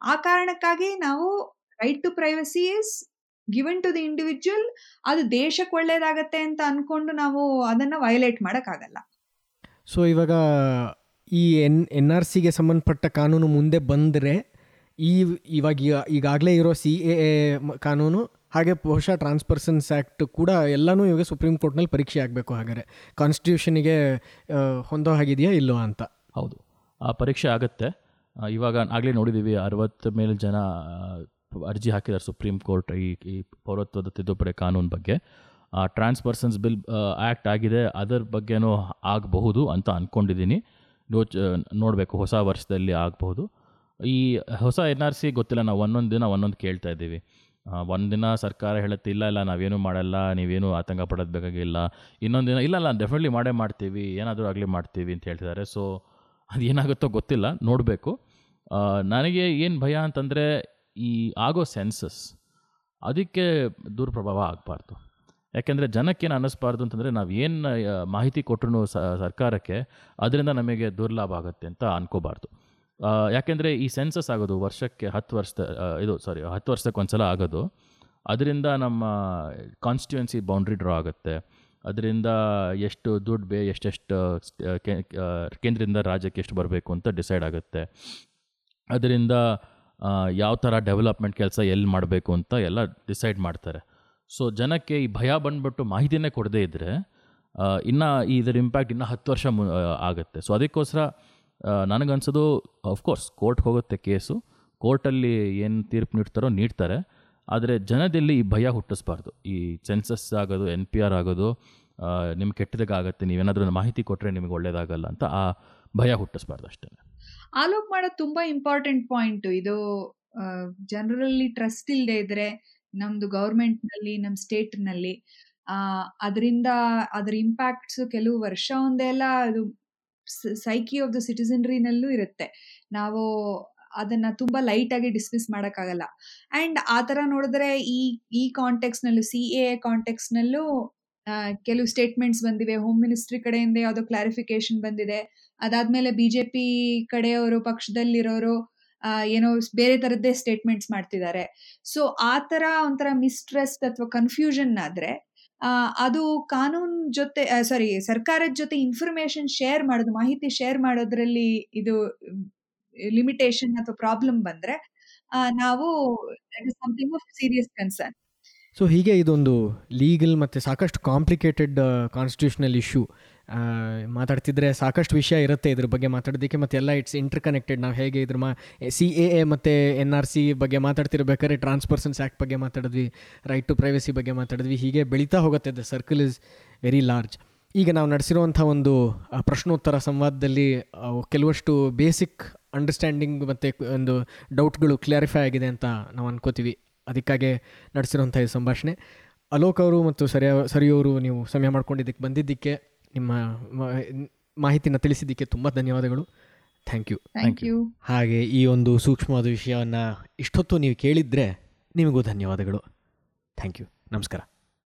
Speaker 3: ಆ ಕಾರಣಕ್ಕಾಗಿ ನಾವು right to privacy is given to the individual ಅದು ದೇಶಕ್ಕೆ ಒಳ್ಳೇದಾಗತ್ತೆ ಅಂತ ಅನ್ಕೊಂಡು ನಾವು ಅದನ್ನ ವಯಲೇಟ್ ಮಾಡೋಕ್ಕಾಗಲ್ಲ.
Speaker 1: ಸೊ ಇವಾಗ ಈ ಎನ್ ಎನ್ ಆರ್ ಸಿಗೆ ಸಂಬಂಧಪಟ್ಟ ಕಾನೂನು ಮುಂದೆ ಬಂದರೆ ಈ ಇವಾಗ ಈಗಾಗಲೇ ಇರೋ ಸಿ ಎ ಎ ಕಾನೂನು ಹಾಗೆ ಬಹುಶಃ ಟ್ರಾನ್ಸ್ಪರ್ಸನ್ಸ್ ಆ್ಯಕ್ಟ್ ಕೂಡ ಎಲ್ಲನೂ ಇವಾಗ ಸುಪ್ರೀಂ ಕೋರ್ಟ್ನಲ್ಲಿ ಪರೀಕ್ಷೆ ಆಗಬೇಕು ಹಾಗಾದರೆ. ಕಾನ್ಸ್ಟಿಟ್ಯೂಷನಿಗೆ ಹೊಂದೋ ಹಾಗಿದೆಯಾ ಇಲ್ಲೋ ಅಂತ?
Speaker 2: ಹೌದು. ಆ, ಪರೀಕ್ಷೆ ಆಗುತ್ತೆ. ಇವಾಗ ಆಗಲೇ ನೋಡಿದ್ದೀವಿ ಅರವತ್ತು ಮೇಲೆ ಜನ ಅರ್ಜಿ ಹಾಕಿದ್ದಾರೆ ಸುಪ್ರೀಂ ಕೋರ್ಟ್ ಈ ಈ ಪೌರತ್ವದ ತಿದ್ದುಪಡಿ ಕಾನೂನು ಬಗ್ಗೆ. ಟ್ರಾನ್ಸ್ಪರ್ಸನ್ಸ್ ಬಿಲ್ ಆ್ಯಕ್ಟ್ ಆಗಿದೆ, ಅದರ ಬಗ್ಗೆನೂ ಆಗಬಹುದು ಅಂತ ಅಂದ್ಕೊಂಡಿದ್ದೀನಿ ಯೋಚ್ ನೋಡಬೇಕು, ಹೊಸ ವರ್ಷದಲ್ಲಿ ಆಗಬಹುದು. ಈ ಹೊಸ ಎನ್ ಆರ್ ಸಿ ಗೊತ್ತಿಲ್ಲ, ನಾವು ಒಂದೊಂದು ದಿನ ಒಂದೊಂದು ಕೇಳ್ತಾ ಇದ್ದೀವಿ. ಒಂದು ದಿನ ಸರ್ಕಾರ ಹೇಳುತ್ತೆ, ಇಲ್ಲ ಇಲ್ಲ, ನಾವೇನು ಮಾಡಲ್ಲ, ನೀವೇನು ಆತಂಕ ಪಡೋದು ಬೇಕಾಗಿಲ್ಲ. ಇನ್ನೊಂದು ದಿನ, ಇಲ್ಲ ಇಲ್ಲ ಡೆಫಿನೆಟ್ಲಿ ಮಾಡೇ ಮಾಡ್ತೀವಿ, ಏನಾದರೂ ಆಗಲಿ ಮಾಡ್ತೀವಿ ಅಂತ ಹೇಳ್ತಿದ್ದಾರೆ. ಸೊ ಅದು ಏನಾಗುತ್ತೋ ಗೊತ್ತಿಲ್ಲ, ನೋಡಬೇಕು. ನನಗೆ ಏನು ಭಯ ಅಂತಂದರೆ ಈ ಆಗೋ ಸೆನ್ಸಸ್ ಅದಕ್ಕೆ ದುರ್ಪ್ರಭಾವ ಆಗಬಾರ್ದು. ಯಾಕೆಂದರೆ ಜನಕ್ಕೇನು ಅನ್ನಿಸ್ಬಾರ್ದು ಅಂತಂದರೆ ನಾವು ಏನು ಮಾಹಿತಿ ಕೊಟ್ಟರು ಸರ್ಕಾರಕ್ಕೆ ಅದರಿಂದ ನಮಗೆ ದುರ್ಲಾಭ ಆಗುತ್ತೆ ಅಂತ ಅನ್ಕೋಬಾರ್ದು. ಯಾಕೆಂದರೆ ಈ ಸೆನ್ಸಸ್ ಆಗೋದು ವರ್ಷಕ್ಕೆ ಹತ್ತು ವರ್ಷದ ಇದು ಸಾರಿ ಹತ್ತು ವರ್ಷಕ್ಕೆ ಒಂದ್ಸಲ ಆಗೋದು. ಅದರಿಂದ ನಮ್ಮ ಕಾನ್ಸ್ಟಿಟ್ಯೂನ್ಸಿ ಬೌಂಡ್ರಿ ಡ್ರಾ ಆಗುತ್ತೆ. ಅದರಿಂದ ಎಷ್ಟು ದುಡ್ಡು ಬೇ, ಎಷ್ಟೆಷ್ಟು ಕೇಂದ್ರದಿಂದ ರಾಜ್ಯಕ್ಕೆ ಎಷ್ಟು ಬರಬೇಕು ಅಂತ ಡಿಸೈಡ್ ಆಗುತ್ತೆ. ಅದರಿಂದ ಯಾವ ಥರ ಡೆವಲಪ್ಮೆಂಟ್ ಕೆಲಸ ಎಲ್ಲಿ ಮಾಡಬೇಕು ಅಂತ ಎಲ್ಲ ಡಿಸೈಡ್ ಮಾಡ್ತಾರೆ. ಸೊ, ಜನಕ್ಕೆ ಈ ಭಯ ಬಂದ್ಬಿಟ್ಟು ಮಾಹಿತಿನೇ ಕೊಡದೇ ಇದ್ದರೆ ಇನ್ನು ಇದರ ಇಂಪ್ಯಾಕ್ಟ್ ಇನ್ನೂ ಹತ್ತು ವರ್ಷ ಆಗುತ್ತೆ. ಸೊ, ಅದಕ್ಕೋಸ್ಕರ ನನಗನ್ಸೋದು ಅಫ್ಕೋರ್ಸ್ ಕೋರ್ಟ್ಗೆ ಹೋಗುತ್ತೆ ಕೇಸು. ಕೋರ್ಟಲ್ಲಿ ಏನು ತೀರ್ಪು ನೀಡ್ತಾರೋ ನೀಡ್ತಾರೆ. ಆದರೆ ಜನದಲ್ಲಿ ಈ ಭಯ ಹುಟ್ಟಿಸ್ಬಾರ್ದು. ಈ ಸೆನ್ಸಸ್ ಆಗೋದು ಎನ್ ಪಿ ಆರ್ ಆಗೋದು ನಿಮ್ಗೆ ಕೆಟ್ಟದಾಗುತ್ತೆ ನೀವೇನಾದರೂ ಮಾಹಿತಿ ಕೊಟ್ಟರೆ ನಿಮಗೆ ಒಳ್ಳೇದಾಗಲ್ಲ ಅಂತ ಆ ಭಯ ಹುಟ್ಟಿಸ್ಬಾರ್ದು ಅಷ್ಟೇ.
Speaker 3: ಆಲೋಕ್ ಮಾಡೋದು ತುಂಬಾ ಇಂಪಾರ್ಟೆಂಟ್ ಪಾಯಿಂಟ್ ಇದು ಜನರಲ್ಲಿ ಟ್ರಸ್ಟ್ ಇಲ್ಲದೆ ಇದ್ರೆ ನಮ್ದು ಗೌರ್ಮೆಂಟ್ನಲ್ಲಿ ನಲ್ಲಿ ಸ್ಟೇಟ್ನಲ್ಲಿ ಅದರಿಂದ ಅದರ ಇಂಪ್ಯಾಕ್ಟ್ಸ್ ಕೆಲವು ವರ್ಷ ಒಂದೇ ಎಲ್ಲ ಅದು ಸೈಕಿ ಆಫ್ ದ ಸಿಟಿಸನ್ರಿನಲ್ಲೂ ಇರುತ್ತೆ. ನಾವು ಅದನ್ನ ತುಂಬಾ ಲೈಟ್ ಆಗಿ ಡಿಸ್ಮಿಸ್ ಮಾಡಕ್ಕಾಗಲ್ಲ. ಅಂಡ್ ಆ ತರ ನೋಡಿದ್ರೆ ಈ ಈ ಕಾಂಟೆಕ್ಸ್ ನಲ್ಲೂ ಸಿ ಎ ಕಾಂಟೆಕ್ಸ್ ನಲ್ಲೂ ಕೆಲವು ಸ್ಟೇಟ್ಮೆಂಟ್ಸ್ ಬಂದಿವೆ. ಹೋಮ್ ಮಿನಿಸ್ಟ್ರಿ ಕಡೆಯಿಂದ ಯಾವುದೋ ಕ್ಲಾರಿಫಿಕೇಶನ್ ಬಂದಿದೆ. ಅದಾದ್ಮೇಲೆ ಬಿಜೆಪಿ ಕಡೆಯವರು, ಪಕ್ಷದಲ್ಲಿರೋರು ಏನೋ ಬೇರೆ ತರದ್ದೇ ಸ್ಟೇಟ್ಮೆಂಟ್ಸ್ ಮಾಡ್ತಿದ್ದಾರೆ. ಸೊ ಆ ತರ ಒಂಥರ ಮಿಸ್ಟ್ರೆಸ್ಟ್ ಅಥವಾ ಕನ್ಫ್ಯೂಷನ್ ಆದ್ರೆ ಅದು ಕಾನೂನ್ ಜೊತೆ ಸಾರಿ ಸರ್ಕಾರದ ಜೊತೆ ಇನ್ಫಾರ್ಮೇಶನ್ ಶೇರ್ ಮಾಡೋದು, ಮಾಹಿತಿ ಶೇರ್ ಮಾಡೋದ್ರಲ್ಲಿ ಇದು ಲಿಮಿಟೇಷನ್ ಅಥವಾ ಪ್ರಾಬ್ಲಮ್ ಬಂದ್ರೆ ನಾವು something of serious concern
Speaker 1: so ಹೀಗೆ ಇದೊಂದು ಲೀಗಲ್ ಮತ್ತು ಸಾಕಷ್ಟು ಕಾಂಪ್ಲಿಕೇಟೆಡ್ ಕಾನ್ಸ್ಟಿಟ್ಯೂಷನಲ್ ಇಶ್ಯೂ ಮಾತಾಡ್ತಿದ್ರೆ ಸಾಕಷ್ಟು ವಿಷಯ ಇರುತ್ತೆ ಇದ್ರ ಬಗ್ಗೆ ಮಾತಾಡೋದಕ್ಕೆ ಮತ್ತೆ ಎಲ್ಲ ಇಟ್ಸ್ ಇಂಟರ್ ಕನೆಕ್ಟೆಡ್ ನಾವು ಹೇಗೆ ಇದ್ರ ಮಾ ಸಿ ಎ ಎ ಮತ್ತು ಎನ್ ಆರ್ ಸಿ ಬಗ್ಗೆ ಮಾತಾಡ್ತಿರ್ಬೇಕಾದ್ರೆ ಟ್ರಾನ್ಸ್ಪರ್ಸನ್ಸ್ ಆ್ಯಕ್ಟ್ ಬಗ್ಗೆ ಮಾತಾಡಿದ್ವಿ ರೈಟ್ ಟು ಪ್ರೈವಸಿ ಬಗ್ಗೆ ಮಾತಾಡಿದ್ವಿ, ಹೀಗೆ ಬೆಳೀತಾ ಹೋಗುತ್ತೆ. The circle is very large ಈಗ ನಾವು ನಡೆಸಿರುವಂಥ ಒಂದು ಪ್ರಶ್ನೋತ್ತರ ಸಂವಾದದಲ್ಲಿ ಕೆಲವಷ್ಟು ಬೇಸಿಕ್ ಅಂಡರ್ಸ್ಟ್ಯಾಂಡಿಂಗ್ ಮತ್ತು ಒಂದು ಡೌಟ್ಗಳು ಕ್ಲಾರಿಫೈ ಆಗಿದೆ ಅಂತ ನಾವು ಅನ್ಕೋತೀವಿ. ಅದಕ್ಕಾಗಿ ನಡೆಸಿರುವಂಥ ಈ ಸಂಭಾಷಣೆ. ಅಲೋಕ್ ಅವರು ಮತ್ತು ಸರಿಯ ಸರಿಯವರು ನೀವು ಸಮಯ ಮಾಡ್ಕೊಂಡಿದ್ದಕ್ಕೆ ಬಂದಿದ್ದಕ್ಕೆ ನಿಮ್ಮ ಮ- ಮಾಹಿತಿನ ತಿಳಿಸಿದ್ದಕ್ಕೆ ತುಂಬ ಧನ್ಯವಾದಗಳು. ಥ್ಯಾಂಕ್ ಯು
Speaker 3: ಥ್ಯಾಂಕ್ ಯು
Speaker 1: ಹಾಗೆ ಈ ಒಂದು ಸೂಕ್ಷ್ಮವಾದ ವಿಷಯವನ್ನು ಇಷ್ಟೊತ್ತು ನೀವು ಕೇಳಿದರೆ ನಿಮಗೂ ಧನ್ಯವಾದಗಳು. ಥ್ಯಾಂಕ್ ಯು ನಮಸ್ಕಾರ.